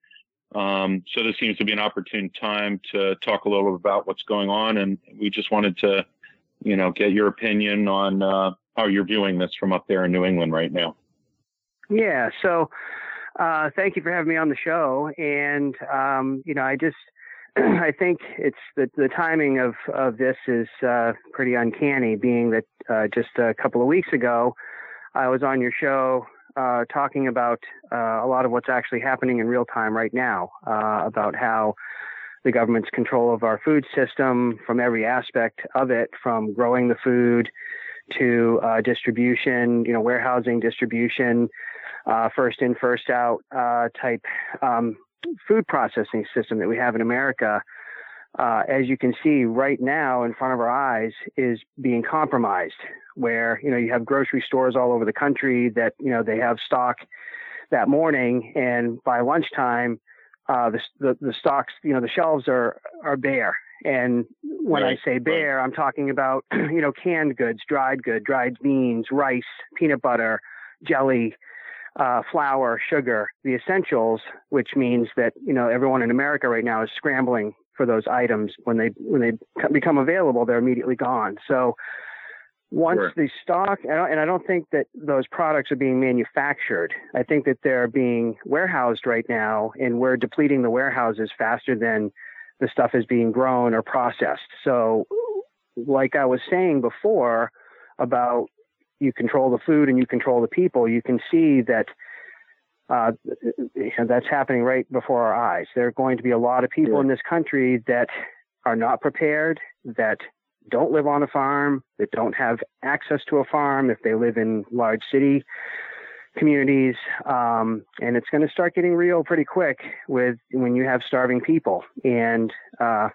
Um, so this seems to be an opportune time to talk a little bit about what's going on, and we just wanted to, you know, get your opinion on uh, how you're viewing this from up there in New England right now. Yeah. So, uh, thank you for having me on the show, and um, you know, I just I think it's the the timing of of this is uh, pretty uncanny, being that uh, just a couple of weeks ago I was on your show uh, talking about uh, a lot of what's actually happening in real time right now, uh, about how the government's control of our food system from every aspect of it, from growing the food to uh, distribution, you know, warehousing, distribution, first in, first out type. Um, food processing system that we have in America, uh, as you can see right now in front of our eyes, is being compromised. Where you know you have grocery stores all over the country that you know they have stock that morning, and by lunchtime, uh, the, the the stocks you know the shelves are are bare. And when right, I say bare, right. I'm talking about you know canned goods, dried good, dried beans, rice, peanut butter, jelly, uh, flour, sugar, the essentials, which means that you know everyone in America right now is scrambling for those items. When they when they become available, they're immediately gone. So once sure. the stock, and I don't think that those products are being manufactured. I think that they're being warehoused right now, and we're depleting the warehouses faster than the stuff is being grown or processed. So, like I was saying before about you control the food and you control the people, you can see that uh, that's happening right before our eyes. There are going to be a lot of people yeah. in this country that are not prepared, that don't live on a farm, that don't have access to a farm if they live in large city communities, um, and it's going to start getting real pretty quick with when you have starving people. And uh,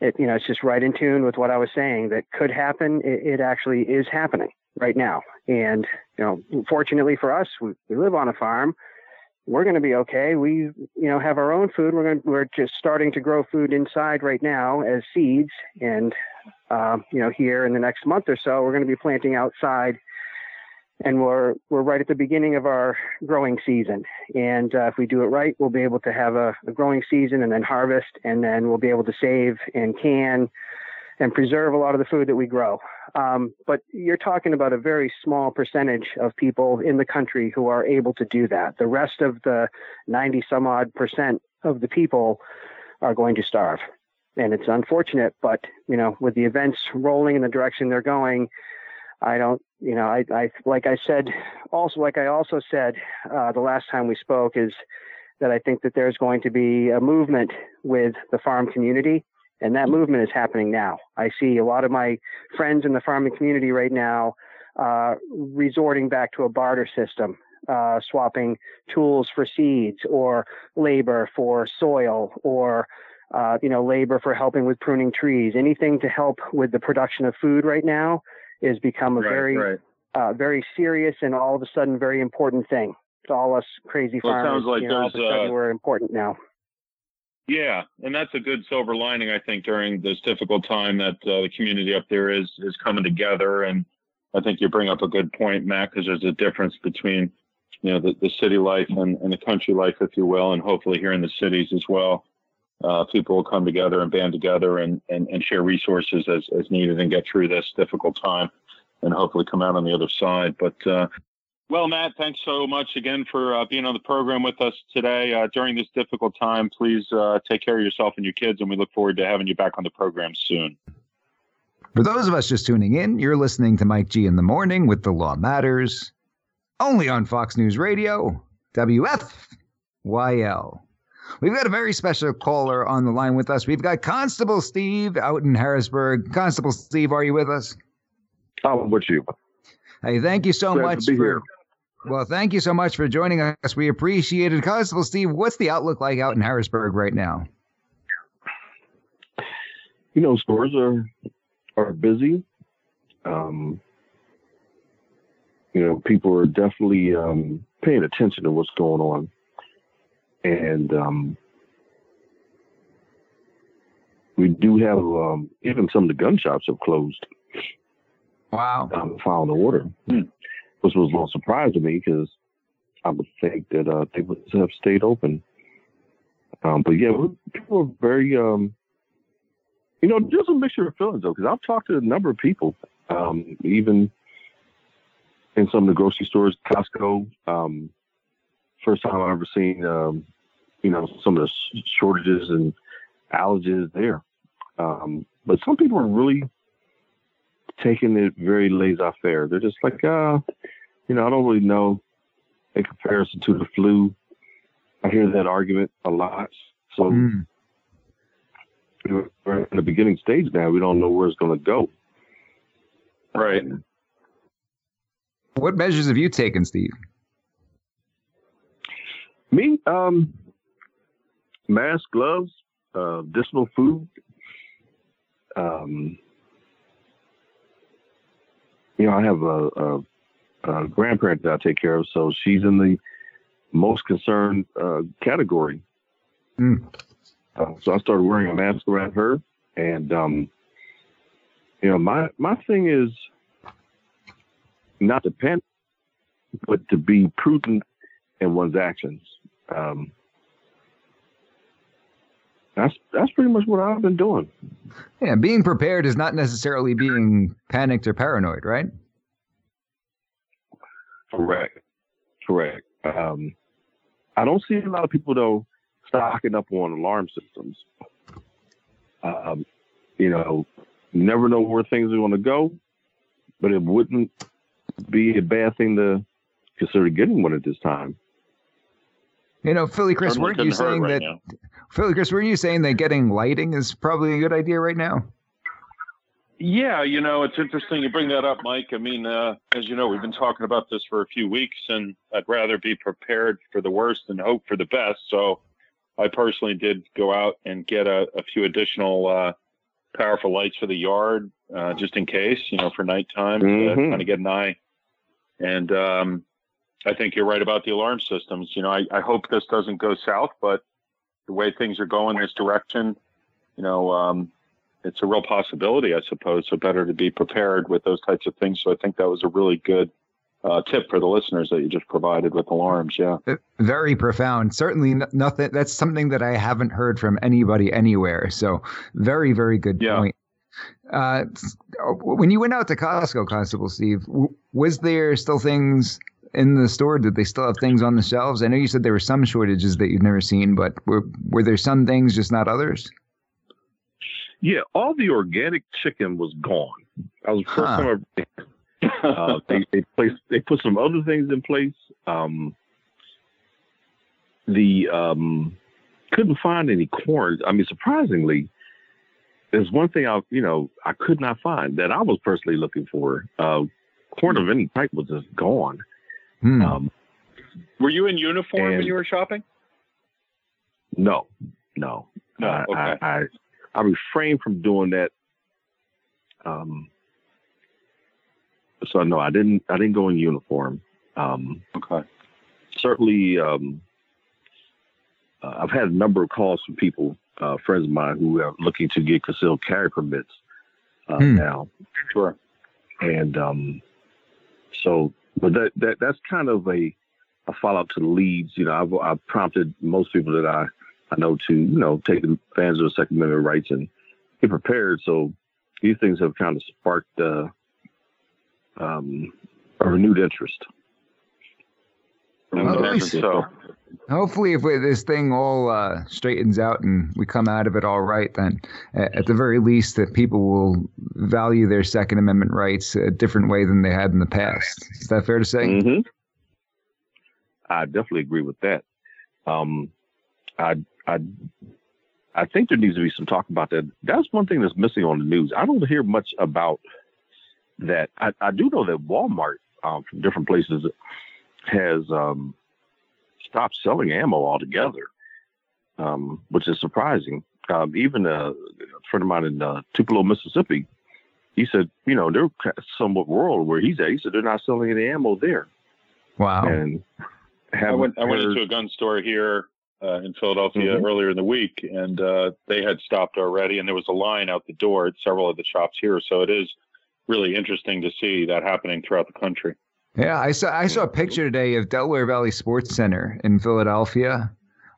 it, you know, it's just right in tune with what I was saying that could happen. It, it actually is happening right now. And you know, fortunately for us, we, we live on a farm. We're going to be okay. We, you know, have our own food. We're going. We're just starting to grow food inside right now as seeds, and uh, you know, here in the next month or so, we're going to be planting outside and we're we're right at the beginning of our growing season. And uh, if we do it right, we'll be able to have a, a, growing season and then harvest, and then we'll be able to save and can and preserve a lot of the food that we grow. Um, but you're talking about a very small percentage of people in the country who are able to do that. The rest of the 90 some odd percent of the people are going to starve. And it's unfortunate, but you know, with the events rolling in the direction they're going, I don't, you know, I, I like I said, also like I also said uh, the last time we spoke is that I think that there's going to be a movement with the farm community, and that movement is happening now. I see a lot of my friends in the farming community right now uh, resorting back to a barter system, uh, swapping tools for seeds or labor for soil or uh, you know labor for helping with pruning trees, anything to help with the production of food right now is become a right, very right. Uh, very serious and all of a sudden very important thing to all us crazy well, farmers. sounds like you know, all of a sudden uh, we're important now. Yeah, and that's a good silver lining, I think, during this difficult time that uh, the community up there is is coming together. And I think you bring up a good point, Matt, because there's a difference between you know the, the city life and, and the country life, if you will, and hopefully here in the cities as well. Uh, people will come together and band together and, and, and share resources as, as needed and get through this difficult time and hopefully come out on the other side. But uh, well, Matt, thanks so much again for uh, being on the program with us today uh, during this difficult time. Please uh, take care of yourself and your kids, and we look forward to having you back on the program soon. For those of us just tuning in, you're listening to Mike G in the morning with The Law Matters, only on Fox News Radio, WFYL. We've got a very special caller on the line with us. We've got Constable Steve out in Harrisburg. Constable Steve, are you with us? I'm with you. Hey, thank you so Glad much for. here. Well, thank you so much for joining us. We appreciate it. Constable Steve, what's the outlook like out in Harrisburg right now? You know, stores are are busy. Um, you know, people are definitely um, paying attention to what's going on, and um, we do have um, even some of the gun shops have closed. Wow. um, following the order, which was a little surprise to me because I would think that uh, they would have stayed open. Um, but yeah, people are very, um, you know, there's a mixture of feelings though, because I've talked to a number of people, um, even in some of the grocery stores, Costco. Um, first time I've ever seen, um, you know, some of the shortages and allergies there. Um, but some people are really taking it very laissez-faire. They're just like, uh, you know, I don't really know in comparison to the flu. I hear that argument a lot. So Mm. we're in the beginning stage now. We don't know where it's going to go. Right. What measures have you taken, Steve? Me, um, mask, gloves, uh, additional food. Um, you know, I have a, a, a grandparent that I take care of, so she's in the most concerned uh, category. Mm. Uh, so I started wearing a mask around her, and um, you know, my my thing is not to panic, but to be prudent in one's actions. Um, that's that's pretty much what I've been doing. Yeah, being prepared is not necessarily being panicked or paranoid, right? Correct. Correct. Um, I don't see a lot of people though stocking up on alarm systems. Um, you know, you never know where things are going to go, but it wouldn't be a bad thing to consider getting one at this time. You know, Philly Chris, Certainly weren't you saying right that now. Philly Chris, weren't you saying that getting lighting is probably a good idea right now? Yeah, you know, it's interesting you bring that up, Mike. I mean, uh, as you know, we've been talking about this for a few weeks, and I'd rather be prepared for the worst and hope for the best. So I personally did go out and get a, a few additional uh, powerful lights for the yard, uh, just in case, you know, for nighttime, mm-hmm. to kind of get an eye. And um, I think you're right about the alarm systems. You know, I, I hope this doesn't go south, but the way things are going this direction, you know, um, it's a real possibility, I suppose. So better to be prepared with those types of things. So I think that was a really good uh, tip for the listeners that you just provided with alarms. Yeah, uh, very profound. Certainly nothing. That's something that I haven't heard from anybody anywhere. So very, very good yeah. point. Uh, when you went out to Costco, Constable Steve, was there still things in the store? Did they still have things on the shelves? I know you said there were some shortages that you've never seen, but were were there some things, just not others? Yeah, all the organic chicken was gone. I was first huh. time I, uh, they they placed they put some other things in place. Um, the um, couldn't find any corn. I mean, surprisingly, there's one thing I you know I could not find that I was personally looking for. Uh, corn of any type was just gone. Hmm. Um, were you in uniform when you were shopping? No, no. No. I, okay. I, I, I refrained from doing that. Um, so no, I didn't. I didn't go in uniform. Um, okay. Certainly, um, uh, I've had a number of calls from people, uh, friends of mine, who are looking to get concealed carry permits uh, hmm. now. Sure. And um, so, but that, that that's kind of a a follow up to the leads. You know, I've, I've prompted most people that I I know to you know take advantage of the Second Amendment rights and get prepared. So these things have kind of sparked uh, um, a renewed interest. Hopefully, so. Hopefully, if we, this thing all uh, straightens out and we come out of it all right, then at the very least, that people will value their Second Amendment rights a different way than they had in the past. Is that fair to say? Mm-hmm. I definitely agree with that. Um, I I I think there needs to be some talk about that. That's one thing that's missing on the news. I don't hear much about that. I, I do know that Walmart um, from different places has um, stopped selling ammo altogether, um, which is surprising. Um, even a, a, friend of mine in uh, Tupelo, Mississippi, he said, you know, they're somewhat rural where he's at. He said they're not selling any ammo there. Wow. And I went, I went into a gun store here uh, in Philadelphia mm-hmm. earlier in the week, and uh, they had stopped already, and there was a line out the door at several of the shops here. So it is really interesting to see that happening throughout the country. Yeah, I saw I saw a picture today of Delaware Valley Sports Center in Philadelphia,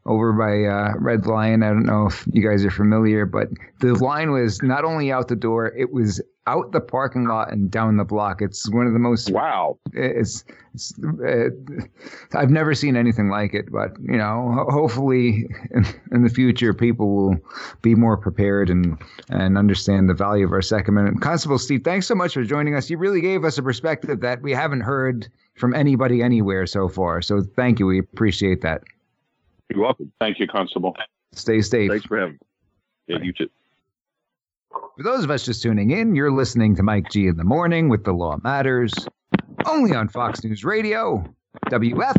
over by uh, Red Lion. I don't know if you guys are familiar, but the line was not only out the door; it was out the parking lot and down the block. It's one of the most wow. It's, it's uh, I've never seen anything like it. But you know, hopefully in, in, the future, people will be more prepared and and understand the value of our Second Amendment. Constable Steve, thanks so much for joining us. You really gave us a perspective that we haven't heard from anybody anywhere so far. So thank you. We appreciate that. You're welcome. Thank you, Constable. Stay safe. Thanks for having me. Yeah, you too. For those of us just tuning in, you're listening to Mike G in the morning with The Law Matters, only on Fox News Radio, WFYL.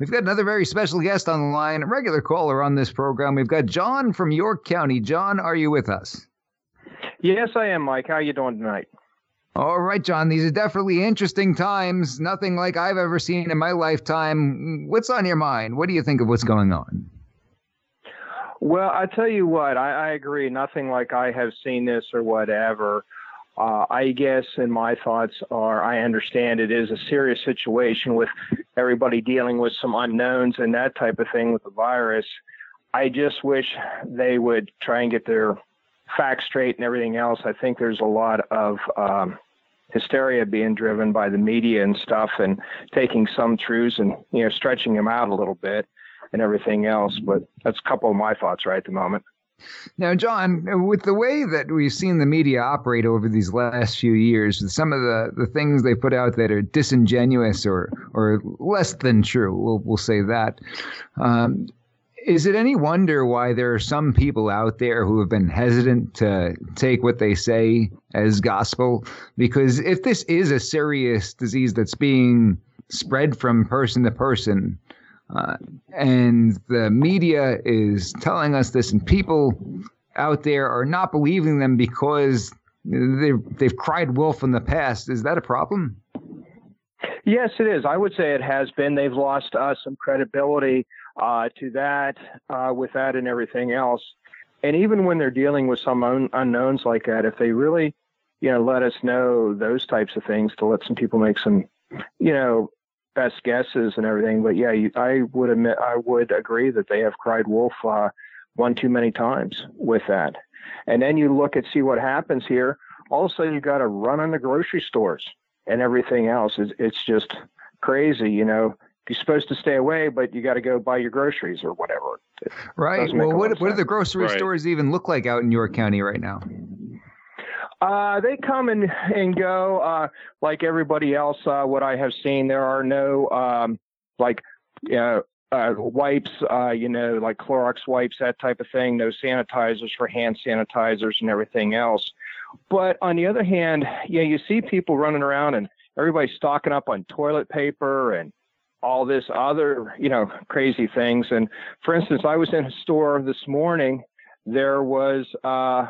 We've got another very special guest on the line, a regular caller on this program. We've got John from York County. John, are you with us? Yes, I am, Mike. How are you doing tonight? All right, John. These are definitely interesting times. Nothing like I've ever seen in my lifetime. What's on your mind? What do you think of what's going on? Well, I tell you what, I, I agree. Nothing like I have seen this or whatever. Uh, I guess, and my thoughts are, I understand it is a serious situation with everybody dealing with some unknowns and that type of thing with the virus. I just wish they would try and get their facts straight and everything else, I think there's a lot of um, hysteria being driven by the media and stuff, and taking some truths and you know stretching them out a little bit and everything else. But that's a couple of my thoughts right at the moment. Now, John, with the way that we've seen the media operate over these last few years, some of the, the things they put out that are disingenuous or or less than true, we'll, we'll say that. Um, is it any wonder why there are some people out there who have been hesitant to take what they say as gospel? Because if this is a serious disease that's being spread from person to person, uh, and the media is telling us this, and people out there are not believing them because they've, they've cried wolf in the past, is that a problem? Yes, it is. I would say it has been. They've lost uh, some credibility uh, to that, uh, with that, and everything else. And even when they're dealing with some un- unknowns like that, if they really, you know, let us know those types of things to let some people make some, you know, best guesses and everything. But yeah, you, I would admit, I would agree that they have cried wolf uh, one too many times with that. And then you look and see what happens here. All of a sudden, you got to run on the grocery stores and everything else. It's, it's just crazy, you know you're supposed to stay away, but you got to go buy your groceries or whatever. It right. Well, what, what do the grocery right. stores even look like out in York County right now? Uh, they come and, and go uh, like everybody else. Uh, what I have seen, there are no um, like you uh, wipes, uh, you know, like Clorox wipes, that type of thing. No sanitizers for hand sanitizers and everything else. But on the other hand, yeah, you see people running around and everybody's stocking up on toilet paper and all this other, you know, crazy things. And for instance, I was in a store this morning. There was, uh,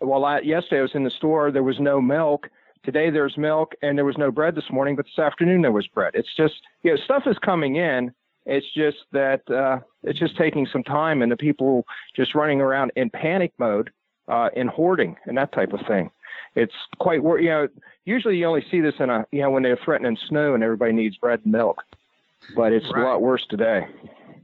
well, I, yesterday I was in the store. There was no milk. Today there's milk, and there was no bread this morning. But this afternoon there was bread. It's just, you know, stuff is coming in. It's just that uh, it's just taking some time, and the people just running around in panic mode, uh, in hoarding and that type of thing. It's quite, wor you know, usually you only see this in a, you know, when they're threatening snow and everybody needs bread and milk but it's right. a lot worse today.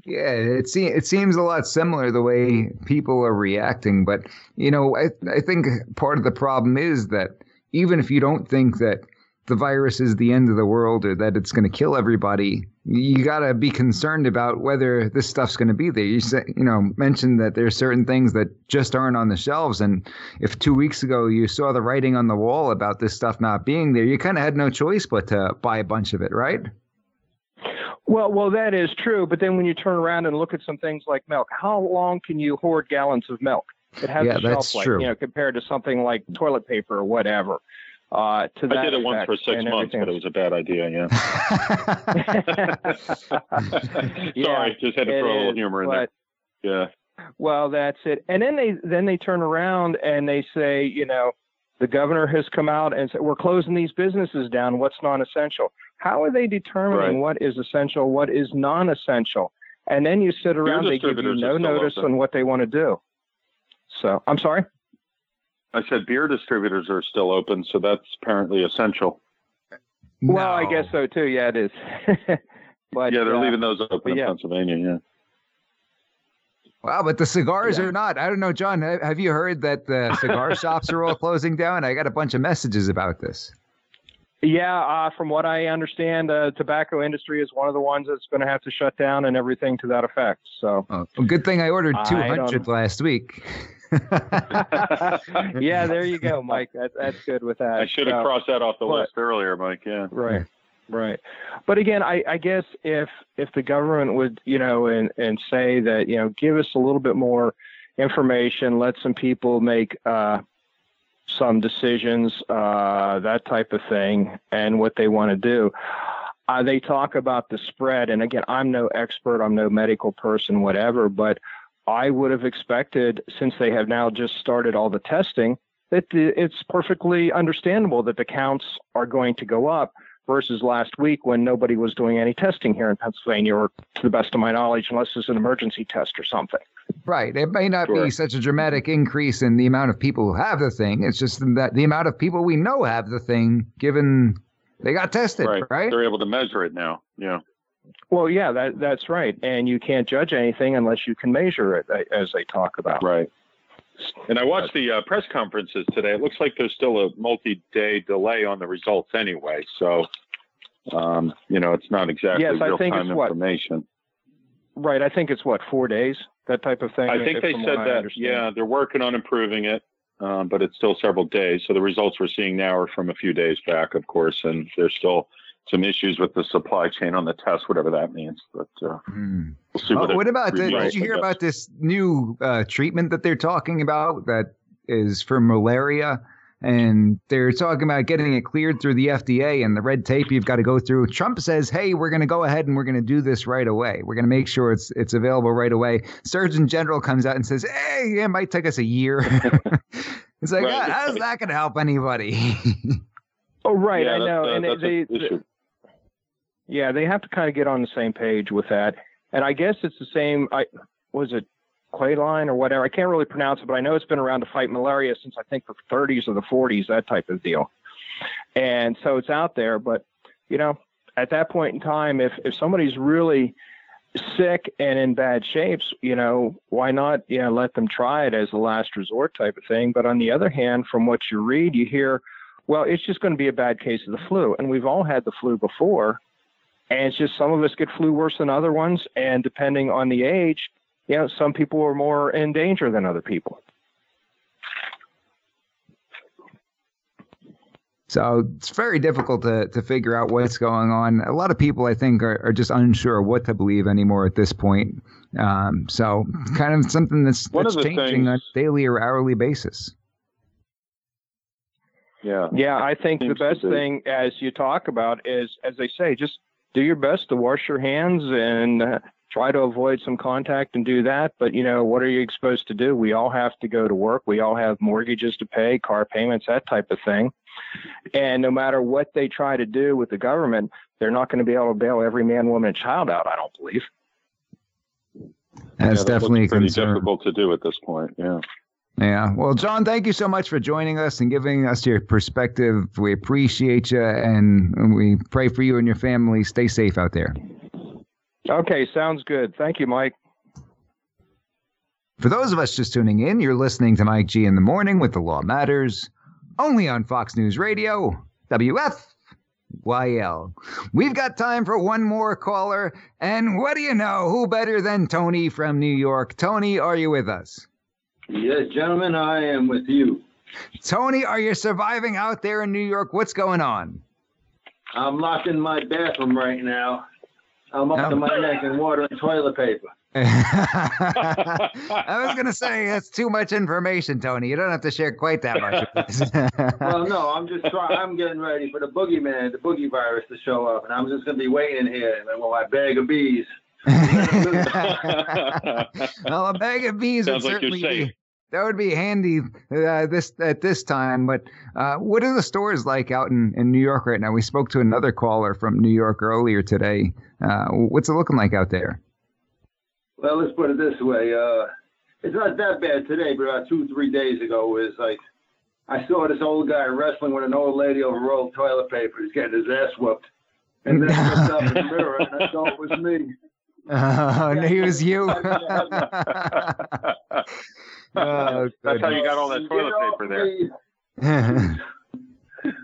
Yeah, it seems it seems a lot similar the way people are reacting, but you know, I I think part of the problem is that even if you don't think that the virus is the end of the world or that it's going to kill everybody, you got to be concerned about whether this stuff's going to be there. You say, you know, mentioned that there are certain things that just aren't on the shelves, and if two weeks ago you saw the writing on the wall about this stuff not being there, you kind of had no choice but to buy a bunch of it, right? Well, well, that is true. But then when you turn around and look at some things like milk, how long can you hoard gallons of milk? It has yeah, a shelf life, you know, compared to something like toilet paper or whatever. Uh, to I did it once for six months, but it was a bad idea. Yeah. Sorry, yeah, just had to throw a little humor in but, there. Yeah. Well, that's it. And then they then they turn around and they say, you know, the governor has come out and said we're closing these businesses down. What's non-essential? How are they determining right. what is essential, what is non-essential? And then you sit around, they give you no notice on what they want to do. So I'm sorry. I said beer distributors are still open, so that's apparently essential. No. Well, I guess so too. Yeah, it is. but yeah, they're uh, leaving those open in yeah. Pennsylvania. Yeah. Wow, but the cigars yeah. are not. I don't know, John. Have you heard that the cigar shops are all closing down? I got a bunch of messages about this. Yeah, uh, from what I understand, the tobacco industry is one of the ones that's going to have to shut down and everything to that effect. So, oh, well, good thing I ordered 200 last week. yeah, there you go, Mike. That, that's good with that. I should have crossed that off the but, list earlier, Mike. Yeah. Right. Right. But again, I, I guess if if the government would, you know, and, and say that, you know, give us a little bit more information, let some people make uh, some decisions, uh, that type of thing, and what they want to do. Uh, they talk about the spread, and again, I'm no expert, I'm no medical person, whatever, but I would have expected, since they have now just started all the testing, that the, it's perfectly understandable that the counts are going to go up versus last week when nobody was doing any testing here in Pennsylvania, or to the best of my knowledge, unless it's an emergency test or something. Right. It may not sure. be such a dramatic increase in the amount of people who have the thing. It's just that the amount of people we know have the thing, given they got tested, right? right? They're able to measure it now. Yeah. Well, yeah, that that's right. And you can't judge anything unless you can measure it, uh, as they talk about. Right. And I watched the uh, press conferences today. It looks like there's still a multi-day delay on the results anyway. So, um, you know, it's not exactly yes, real-time information. What, right. I think it's what four days, that type of thing. I think they said that. Yeah, they're working on improving it, um, but it's still several days. So the results we're seeing now are from a few days back, of course, and they're still some issues with the supply chain on the test, whatever that means. But uh, Hmm. we'll see. Oh, what, it what about the, did you hear about this new uh, treatment that they're talking about that is for malaria? And they're talking about getting it cleared through the FDA and the red tape you've got to go through. Trump says, "Hey, we're going to go ahead and we're going to do this right away. We're going to make sure it's it's available right away." Surgeon General comes out and says, "Hey, it might take us a year." it's like, Right. "Ah, how's that going to help anybody? Oh, right. Yeah, I that's, know. and that's they, an issue. Yeah, they have to kind of get on the same page with that. And I guess it's the same. I was it Quayline or whatever. I can't really pronounce it, but I know it's been around to fight malaria since I think the 30s or the 40s, that type of deal. And so it's out there. But you know, at that point in time, if if somebody's really sick and in bad shapes, you know, why not, you know, let them try it as a last resort type of thing. But on the other hand, from what you read, you hear, well, it's just going to be a bad case of the flu. And we've all had the flu before. And it's just some of us get flu worse than other ones. And depending on the age, you know, some people are more in danger than other people. So it's very difficult to, to figure out what's going on. A lot of people, I think, are, are just unsure what to believe anymore at this point. Um, so kind of something that's, that's of the changing on a daily or hourly basis. Yeah. Yeah, I think the best thing, as you talk about, is as they say, just do your best to wash your hands and uh, try to avoid some contact and do that. But you know, what are you supposed to do? We all have to go to work. We all have mortgages to pay, car payments, that type of thing. And no matter what they try to do with the government, they're not going to be able to bail every man, woman, and child out. I don't believe. That's Yeah, that definitely a pretty concern. difficult to do at this point. Yeah. Yeah. Well, John, thank you so much for joining us and giving us your perspective. We appreciate you and we pray for you and your family. Stay safe out there. Okay, sounds good. Thank you, Mike. For those of us just tuning in, you're listening to Mike G in the morning with The Law Matters, only on Fox News Radio, WFYL. We've got time for one more caller, and what do you know? Who better than Tony from New York? Tony, are you with us? Yes, gentlemen, I am with you. Tony, are you surviving out there in New York? What's going on? I'm locked in my bathroom right now. I'm up Oh. to my neck in water and toilet paper. I was going to say that's too much information, Tony. You don't have to share quite that much. Well, no, I'm just trying. I'm getting ready for the boogeyman, the boogie virus to show up, and I'm just going to be waiting here with my bag of bees. well, a bag of bees would Sounds like you're certainly safe. be that would be handy uh, this at this time. But uh, what are the stores like out in, in New York right now? We spoke to another caller from New York earlier today. Uh, what's it looking like out there? Well, let's put it this way. Uh, it's not that bad today, but about two, three days ago, was like I saw this old guy wrestling with an old lady over rolled toilet paper. He's getting his ass whooped. And then I looked up in the mirror and I saw it was me. Oh, and he was you. oh, That's how you got all that toilet off paper there.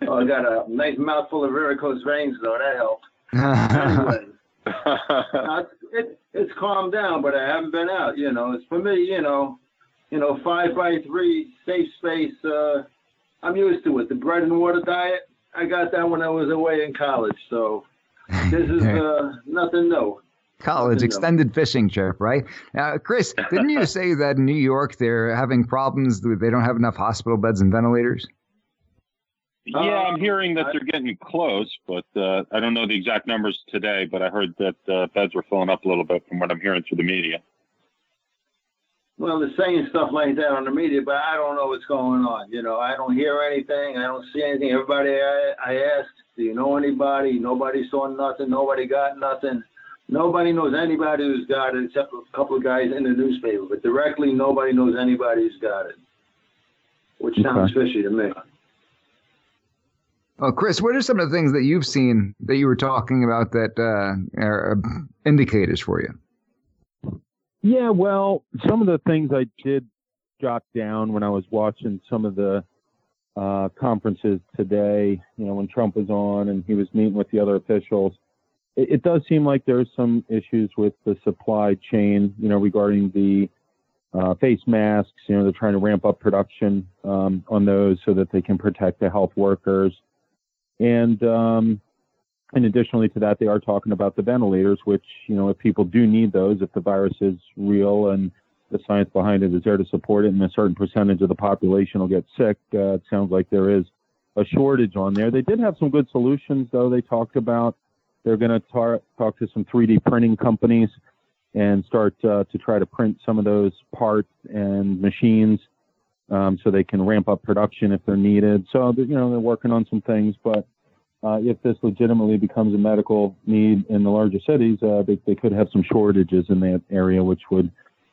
Oh, I got a nice mouthful of varicose veins, though. That helped. Anyway, uh, it, it's calmed down, but I haven't been out. You know, it's for me. You know, you know, five by three, safe space. Uh, I'm used to it. The bread and water diet. I got that when I was away in college. So this is uh, nothing new. College extended fishing trip, right? Uh, Chris, didn't you say that in New York they're having problems? They don't have enough hospital beds and ventilators. yeah, I'm Um, hearing that they're getting close, but uh, I don't know the exact numbers today. But I heard that uh, beds were filling up a little bit from what I'm hearing through the media. Well, they're saying stuff like that on the media, but I don't know what's going on. You know, I don't hear anything. I don't see anything. Everybody I, I asked, do you know anybody? Nobody saw nothing. Nobody got nothing. Nobody knows anybody who's got it except a couple of guys in the newspaper. But directly, nobody knows anybody who's got it, which sounds fishy to me. Well, Chris, what are some of the things that you've seen that you were talking about that uh, are uh, indicators for you? Yeah, well, some of the things I did jot down when I was watching some of the uh, conferences today, you know, when Trump was on and he was meeting with the other officials, it, it does seem like there's some issues with the supply chain, you know, regarding the uh, face masks. You know, they're trying to ramp up production um, on those so that they can protect the health workers. And um, and additionally to that, they are talking about the ventilators, which, you know, if people do need those, if the virus is real and the science behind it is there to support it, and a certain percentage of the population will get sick, uh, it sounds like there is a shortage on there. They did have some good solutions, though. They talked about they're going to tar- talk to some 3D printing companies and start uh, to try to print some of those parts and machines um, so they can ramp up production if they're needed. So, you know, they're working on some things, but uh, if this legitimately becomes a medical need in the larger cities, uh, they, they could have some shortages in that area, which would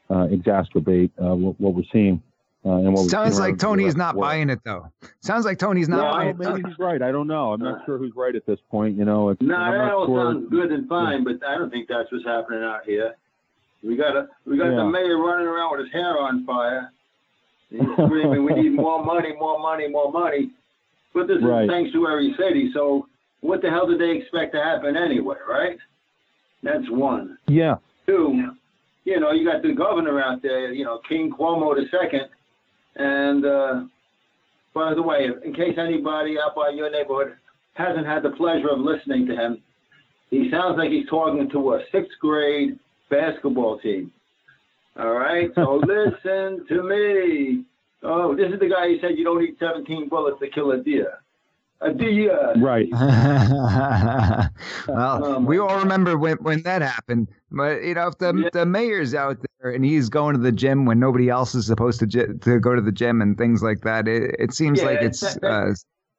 uh, exacerbate uh, what, what, we're seeing. Uh, and what Sounds like Tony's not world. buying it, though. Sounds like Tony's not no, buying maybe it. Maybe he's right. I don't know. I'm not sure who's right at this point. You know, it's, no, that all sure. sounds good and fine, but I don't think that's what's happening out here. We got a we got yeah. the mayor running around with his hair on fire. He's screaming, "We need more money, more money, more money." But this right. is sanctuary city, so what the hell did they expect to happen anyway, right? That's one. Yeah. Two, you know, you got the governor out there, you know, King Cuomo the second, and uh, by the way, in case anybody out by your neighborhood hasn't had the pleasure of listening to him, he sounds like he's talking to a sixth grade basketball team. All right, so listen to me. Oh, this is the guy who said you don't need 17 bullets to kill a deer. A deer. Right. well, um, we all remember when, when that happened. But you know, if the yeah. the mayor's out there and he's going to the gym when nobody else is supposed to to go to the gym and things like that, it, it seems yeah, like it's. That, that, uh,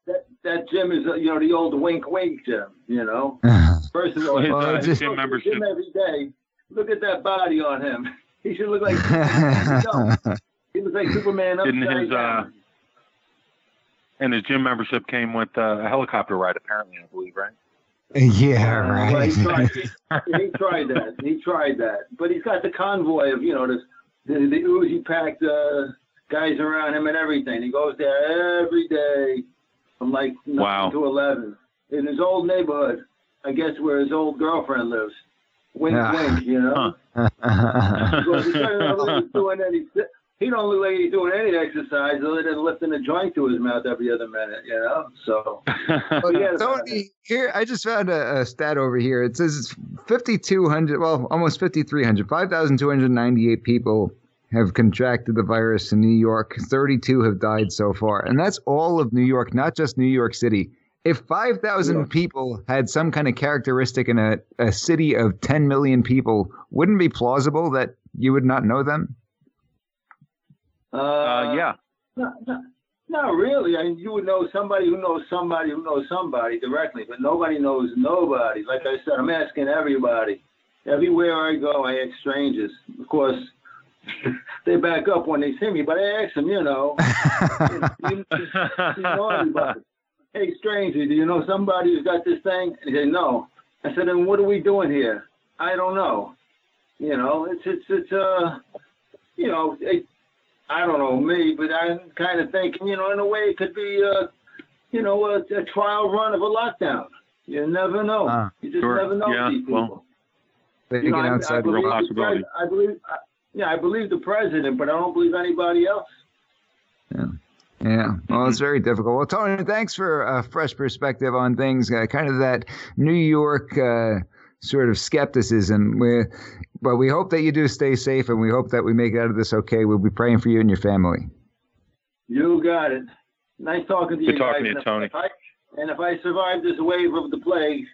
that, that, gym is, uh, you know, the old wink wink gym. You know, first of all, well, uh, just, gym membership gym every day. Look at that body on him. He should look like he looks like Superman upside Didn't his, down. Uh, and his gym membership came with uh, a helicopter ride, apparently, I believe, right? Yeah, right. Well, he, tried, he, he, tried, that. He tried that, but he's got the convoy of you know the the, the Uzi packed uh, guys around him and everything. He goes there every day from like nine wow. to eleven in his old neighborhood. I guess where his old girlfriend lives. Wink, yeah. wink, you know. Huh. he, goes, he doesn't doing any he don't look like he's doing any exercise other than lifting a joint to his mouth every other minute, you know. So, well, yeah, Tony, here I just found a, a, stat over here. It says 5,200, well, almost 5,300, 5,298 people have contracted the virus in New York. 32 have died so far, and that's all of New York, not just New York City. If 5,000 yeah. people had some kind of characteristic in a, a city of 10 million people, wouldn't it be plausible that you would not know them? Uh, uh, yeah. Not, not, not really. I mean, you would know somebody who knows somebody who knows somebody directly, but nobody knows nobody. Like I said, I'm asking everybody. Everywhere I go, I ask strangers. Of course, they back up when they see me, but I ask them, you know, you, you, know everybody. Hey, stranger, do you know somebody who's got this thing? And they say, no. I said, then what are we doing here? I don't know. You know, it's it's it's uh, you know, it, I don't know me, but I'm kind of thinking, you know, in a way it could be, uh, you know, a, a trial run of a lockdown. You never know. Uh, you just sure. never know yeah, these people. Well, you know, I, outside I real possibility. I believe, I, yeah, I believe the president, but I don't believe anybody else. Yeah. Yeah, well, it's very difficult. Well, Tony, thanks for a fresh perspective on things. Uh, kind of that New York uh, sort of skepticism. We, but we hope that you do stay safe, and we hope that we make it out of this okay. We'll be praying for you and your family. You got it. Nice talking to Good you talking guys. to you, Tony. If I, and if I survive this wave of the plague,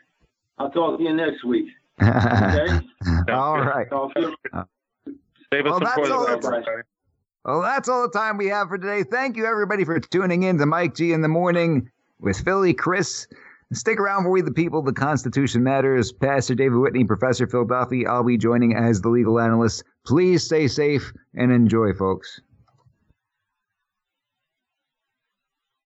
I'll talk to you next week. Okay. all right. Uh, Save us well, some toilet paper. Well, that's all the time we have for today. Thank you, everybody, for tuning in to Mike G in the morning with Philly, Chris, Stick around for We the People, The Constitution Matters. Pastor David Whitney, Professor Phil Duffy. I'll be joining as the legal analyst. Please stay safe and enjoy, folks.